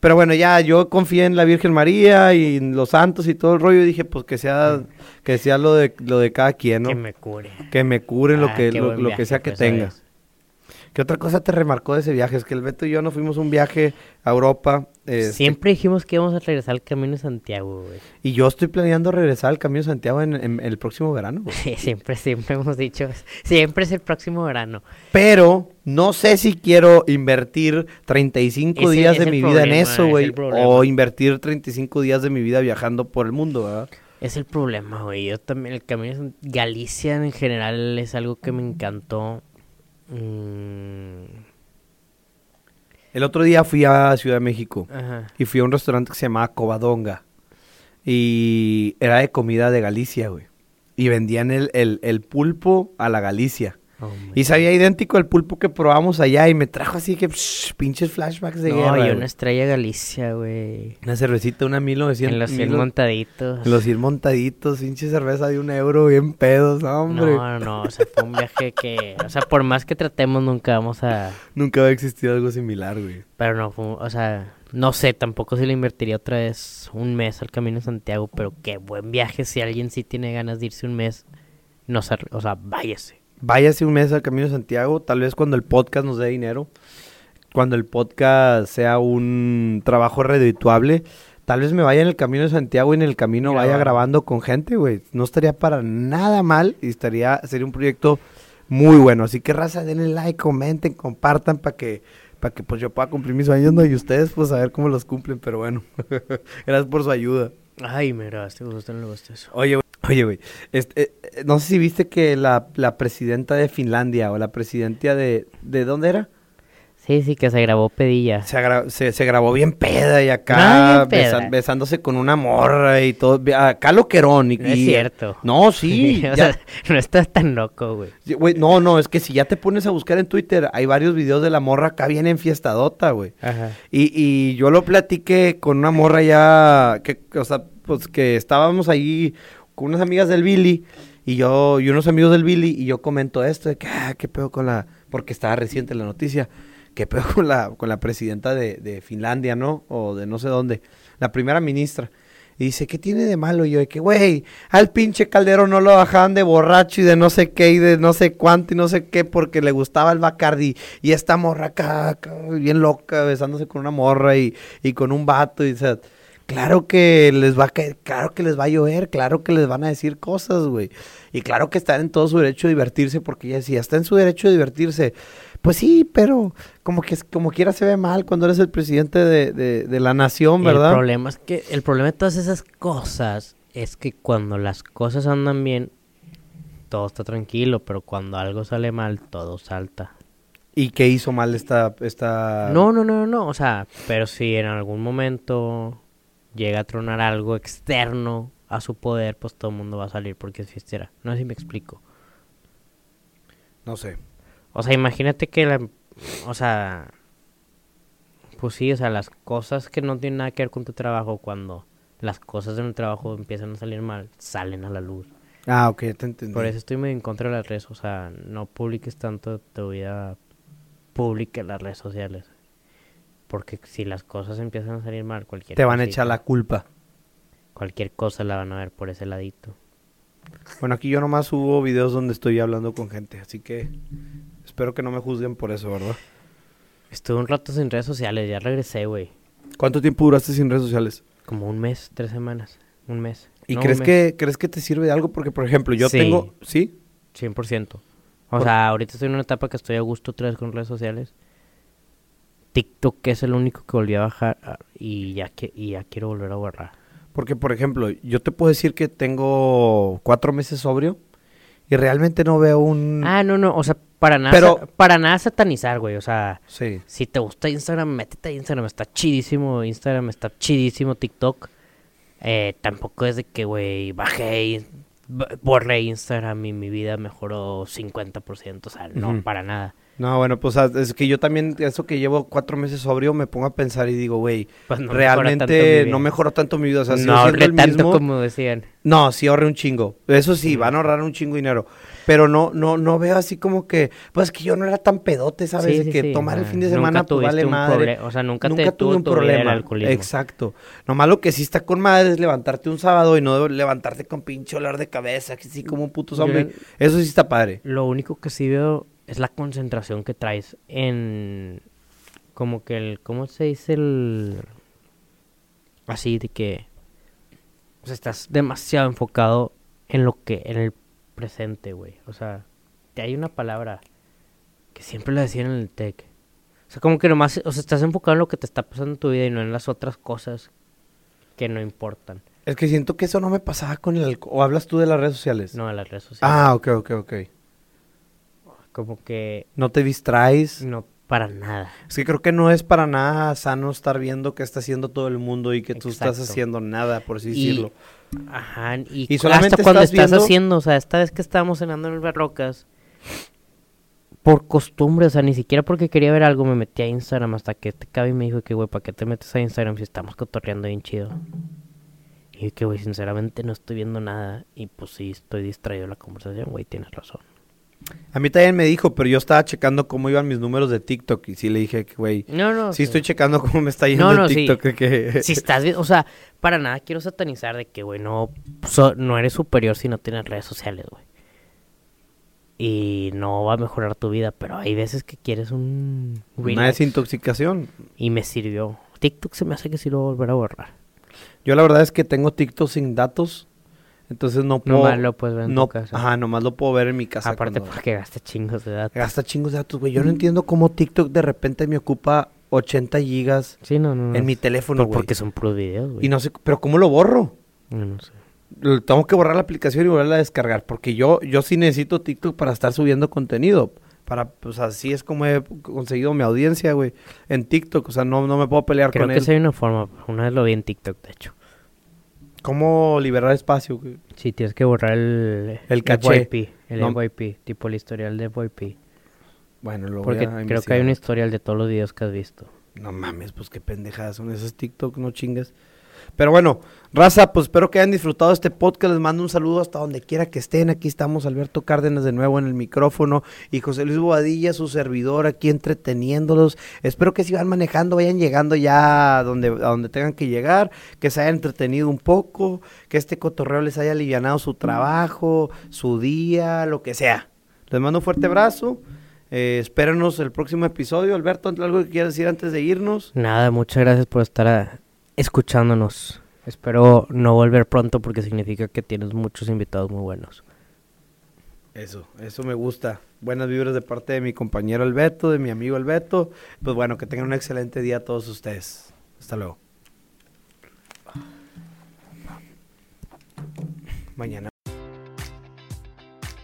pero bueno, ya yo confié en la Virgen María y en los santos y todo el rollo y dije, pues que sea que sea lo de lo de cada quien, ¿no? Que me cure. Que me curen lo Ah, que lo, que sea que fue esa tenga. vez. ¿Qué otra cosa te remarcó de ese viaje? Es que el Beto y yo nos fuimos un viaje a Europa. este, Siempre dijimos que íbamos a regresar al Camino de Santiago, güey. Y yo estoy planeando regresar al Camino de Santiago en, en el próximo verano. güey. siempre, siempre hemos dicho. Siempre es el próximo verano. Pero no sé si quiero invertir 35 Ese días de mi vida en eso, es güey. O invertir 35 días de mi vida viajando por el mundo, ¿verdad? Es el problema, güey. Yo también, el Camino de Galicia en general es algo que me encantó. Mm, El otro día fui a Ciudad de México Ajá. y fui a un restaurante que se llamaba Covadonga. Y era de comida de Galicia, güey. Y vendían el, el, el pulpo a la Galicia. Oh, Y sabía idéntico al pulpo que probamos allá y me trajo así que psh, pinches flashbacks de No, guerra. y güey. una estrella Galicia, güey. Una cervecita, una 1900. En los 100 mil- montaditos. en los 100 montaditos, pinche cerveza de un euro, bien pedos, no, hombre. No, no, no, o sea, fue un viaje que, o sea, por más que tratemos nunca vamos a, Nunca había existido algo similar, güey. pero no, fue, o sea, no sé, tampoco si le invertiría otra vez un mes al Camino de Santiago, pero qué buen viaje, si alguien sí tiene ganas de irse un mes, no sé, o sea, váyase. Váyase un mes al Camino de Santiago, tal vez cuando el podcast nos dé dinero, cuando el podcast sea un trabajo redituable, tal vez me vaya en el Camino de Santiago y en el camino vaya Grabando. con gente, güey. No estaría para nada mal y estaría, sería un proyecto muy bueno. Así que raza, denle like, comenten, compartan para que, para que pues yo pueda cumplir mis sueños, ¿no? Y ustedes pues a ver cómo los cumplen, pero bueno, gracias por su ayuda. Ay, me grabaste, me gustó, no le gusta eso. Oye, güey, oye, güey, este, eh, eh, no sé si viste que la, la presidenta de Finlandia o la presidenta de, ¿de dónde era? Sí, sí, que se grabó pedilla. Se, agra- se, se grabó bien peda y acá Ah, bien peda. besan- besándose con una morra y todo. Acá lo querón. Y, No es y- cierto. No, sí. o ya- sea, no estás tan loco, güey. no, no, es que si ya te pones a buscar en Twitter, hay varios videos de la morra acá bien enfiestadota, güey. Ajá. Y, y yo lo platiqué con una morra ya, que, o sea, pues que estábamos ahí con unas amigas del Billy y yo, y unos amigos del Billy, y yo comento esto de que, ah, qué pedo con la, porque estaba reciente la noticia, qué pedo con la, con la presidenta de, Finlandia, ¿no? O de no sé dónde, la primera ministra. Y dice, ¿qué tiene de malo? Y yo, de que, güey, al pinche Calderón no lo bajaban de borracho y de no sé qué y de no sé cuánto y no sé qué porque le gustaba el Bacardi. Y esta morra acá, bien loca, besándose con una morra y, y con un vato. Y, sea, claro que les va a caer, claro que les va a llover, claro que les van a decir cosas, güey. Y claro que están en todo su derecho de divertirse porque ella decía, está en su derecho de divertirse. Pues sí, pero como que como quiera se ve mal cuando eres el presidente de, de- de la nación, ¿verdad? El problema es que el problema de todas esas cosas es que cuando las cosas andan bien, todo está tranquilo, pero cuando algo sale mal, todo salta. ¿Y qué hizo mal esta... esta... No, no, no, no, o sea, pero si en algún momento llega a tronar algo externo a su poder, pues todo el mundo va a salir porque es fiestera. No sé si me explico. No sé. O sea, imagínate que la... O sea... Pues sí, o sea, las cosas que no tienen nada que ver con tu trabajo, cuando las cosas en el trabajo empiezan a salir mal, salen a la luz. Ah, ok, ya te entendí. Por eso estoy muy en contra de las redes, o sea, no publiques tanto tu vida pública en las redes sociales. Porque si las cosas empiezan a salir mal, cualquier Te van a echar la culpa. Cualquier cosa la van a ver por ese ladito. Bueno, aquí yo nomás subo videos donde estoy hablando con gente, así que espero que no me juzguen por eso, ¿verdad? Estuve un rato sin redes sociales, ya regresé, güey. ¿Cuánto tiempo duraste sin redes sociales? Como un mes, tres semanas, un mes. ¿Y No, crees mes. que crees que te sirve de algo? Porque, por ejemplo, yo Sí. tengo... ¿Sí? 100%. O Por- sea, ahorita estoy en una etapa que estoy a gusto otra vez con redes sociales. TikTok es el único que volví a bajar ah, y ya, que, y ya quiero volver a borrar. Porque, por ejemplo, yo te puedo decir que tengo cuatro meses sobrio y realmente no veo un... Ah, no, no, o sea, para nada, Pero- para nada satanizar, güey, o sea, Sí. si te gusta Instagram, métete a Instagram, está chidísimo Instagram, está chidísimo TikTok. Eh, tampoco es de que, güey, bajé, borré Instagram y mi vida mejoró 50%, o sea, no, para nada. No, bueno, pues ah, es que yo también, eso que llevo cuatro meses sobrio, me pongo a pensar y digo, güey, Pues no realmente no mejoró tanto mi vida. O sea, no ahorré el tanto mismo. como decían. No, sí ahorré un chingo. Eso sí, van a ahorrar un chingo de dinero. Pero no, no, no veo así como que, pues que yo no era tan pedote, ¿sabes? Sí, de sí, que sí, tomar el fin de Nunca semana pues vale madre. o sea, nunca te tuve un problema. Exacto. Nomás lo que sí está con madre es levantarte un sábado y no levantarte con pinche olor de cabeza, que sí como un puto zombie. Eso sí está padre. Lo único que sí veo es la concentración que traes en como que el ¿cómo se dice el así de que o sea, estás demasiado enfocado en lo que en el presente, güey. O sea, te hay una palabra que siempre la decían en el tech. O sea, como que nomás, o sea, estás enfocado en lo que te está pasando en tu vida y no en las otras cosas que no importan. Es que siento que eso no me pasaba con el alcohol. ¿O hablas tú de las redes sociales? No en las redes sociales. Ah, ok, ok, ok. Como que No te distraes. no para nada. Es que creo que no es para nada sano estar viendo qué está haciendo todo el mundo y que tú estás haciendo nada, por así Y- decirlo. Ajá, y, Y solamente hasta cuando estás haciendo, o sea, esta vez que estábamos cenando en el Barrocas, por costumbre, o sea, ni siquiera porque quería ver algo me metí a Instagram hasta que este cabi me dijo que, güey, ¿para qué te metes a Instagram si estamos cotorreando bien chido? Y que, güey, sinceramente no estoy viendo nada y pues sí, estoy distraído de la conversación, güey, tienes razón. A mí también me dijo, pero yo estaba checando cómo iban mis números de TikTok y sí le dije güey, No, no. sí estoy checando cómo me está yendo No, sí. TikTok. que... Si estás bien, o sea, para nada quiero satanizar de que, güey, no, so- no eres superior si no tienes redes sociales, güey. Y no va a mejorar tu vida, pero hay veces que quieres un Una relax. desintoxicación. Y me sirvió. TikTok se me hace que sí lo voy a volver a borrar. Yo la verdad es que tengo TikTok sin datos, entonces no puedo... Nomás lo puedes ver en no, tu casa. Ajá, nomás lo puedo ver en mi casa. Aparte cuando- porque gasta chingos de datos. Gasta chingos de datos, güey. Yo no entiendo cómo TikTok de repente me ocupa 80 gigas Sí, no, no. en mi teléfono, güey. Porque son puros videos, güey. Y no sé, pero ¿cómo lo borro? No, no sé. Tengo que borrar la aplicación y volverla a descargar, porque yo, yo sí necesito TikTok para estar subiendo contenido. Para, pues así es como he conseguido mi audiencia, güey, en TikTok. O sea, no, no me puedo pelear Creo con que él. sí hay una forma. Una vez lo vi en TikTok, de hecho. ¿Cómo liberar espacio? Sí, tienes que borrar el... El caché. FYP, el No. FYP, tipo el historial de FYP. Bueno, lo Porque voy a creo que hay un historial de todos los videos que has visto. No mames, pues qué pendejadas son esas TikTok, no chingas. Pero bueno, raza, pues espero que hayan disfrutado este podcast. Les mando un saludo hasta donde quiera que estén. Aquí estamos Alberto Cárdenas de nuevo en el micrófono y José Luis Bobadilla, su servidor, aquí entreteniéndolos. Espero que si van manejando, vayan llegando ya a donde, a donde tengan que llegar, que se hayan entretenido un poco, que este cotorreo les haya alivianado su trabajo, su día, lo que sea. Les mando un fuerte abrazo. Eh, espérenos el próximo episodio. Alberto, ¿algo que quieras decir antes de irnos? Nada, muchas gracias por estar a- escuchándonos. Espero no volver pronto porque significa que tienes muchos invitados muy buenos. Eso, eso me gusta. Buenas vibras de parte de mi compañero Alberto, de mi amigo Alberto. Pues bueno, que tengan un excelente día a todos ustedes. Hasta luego. Mañana.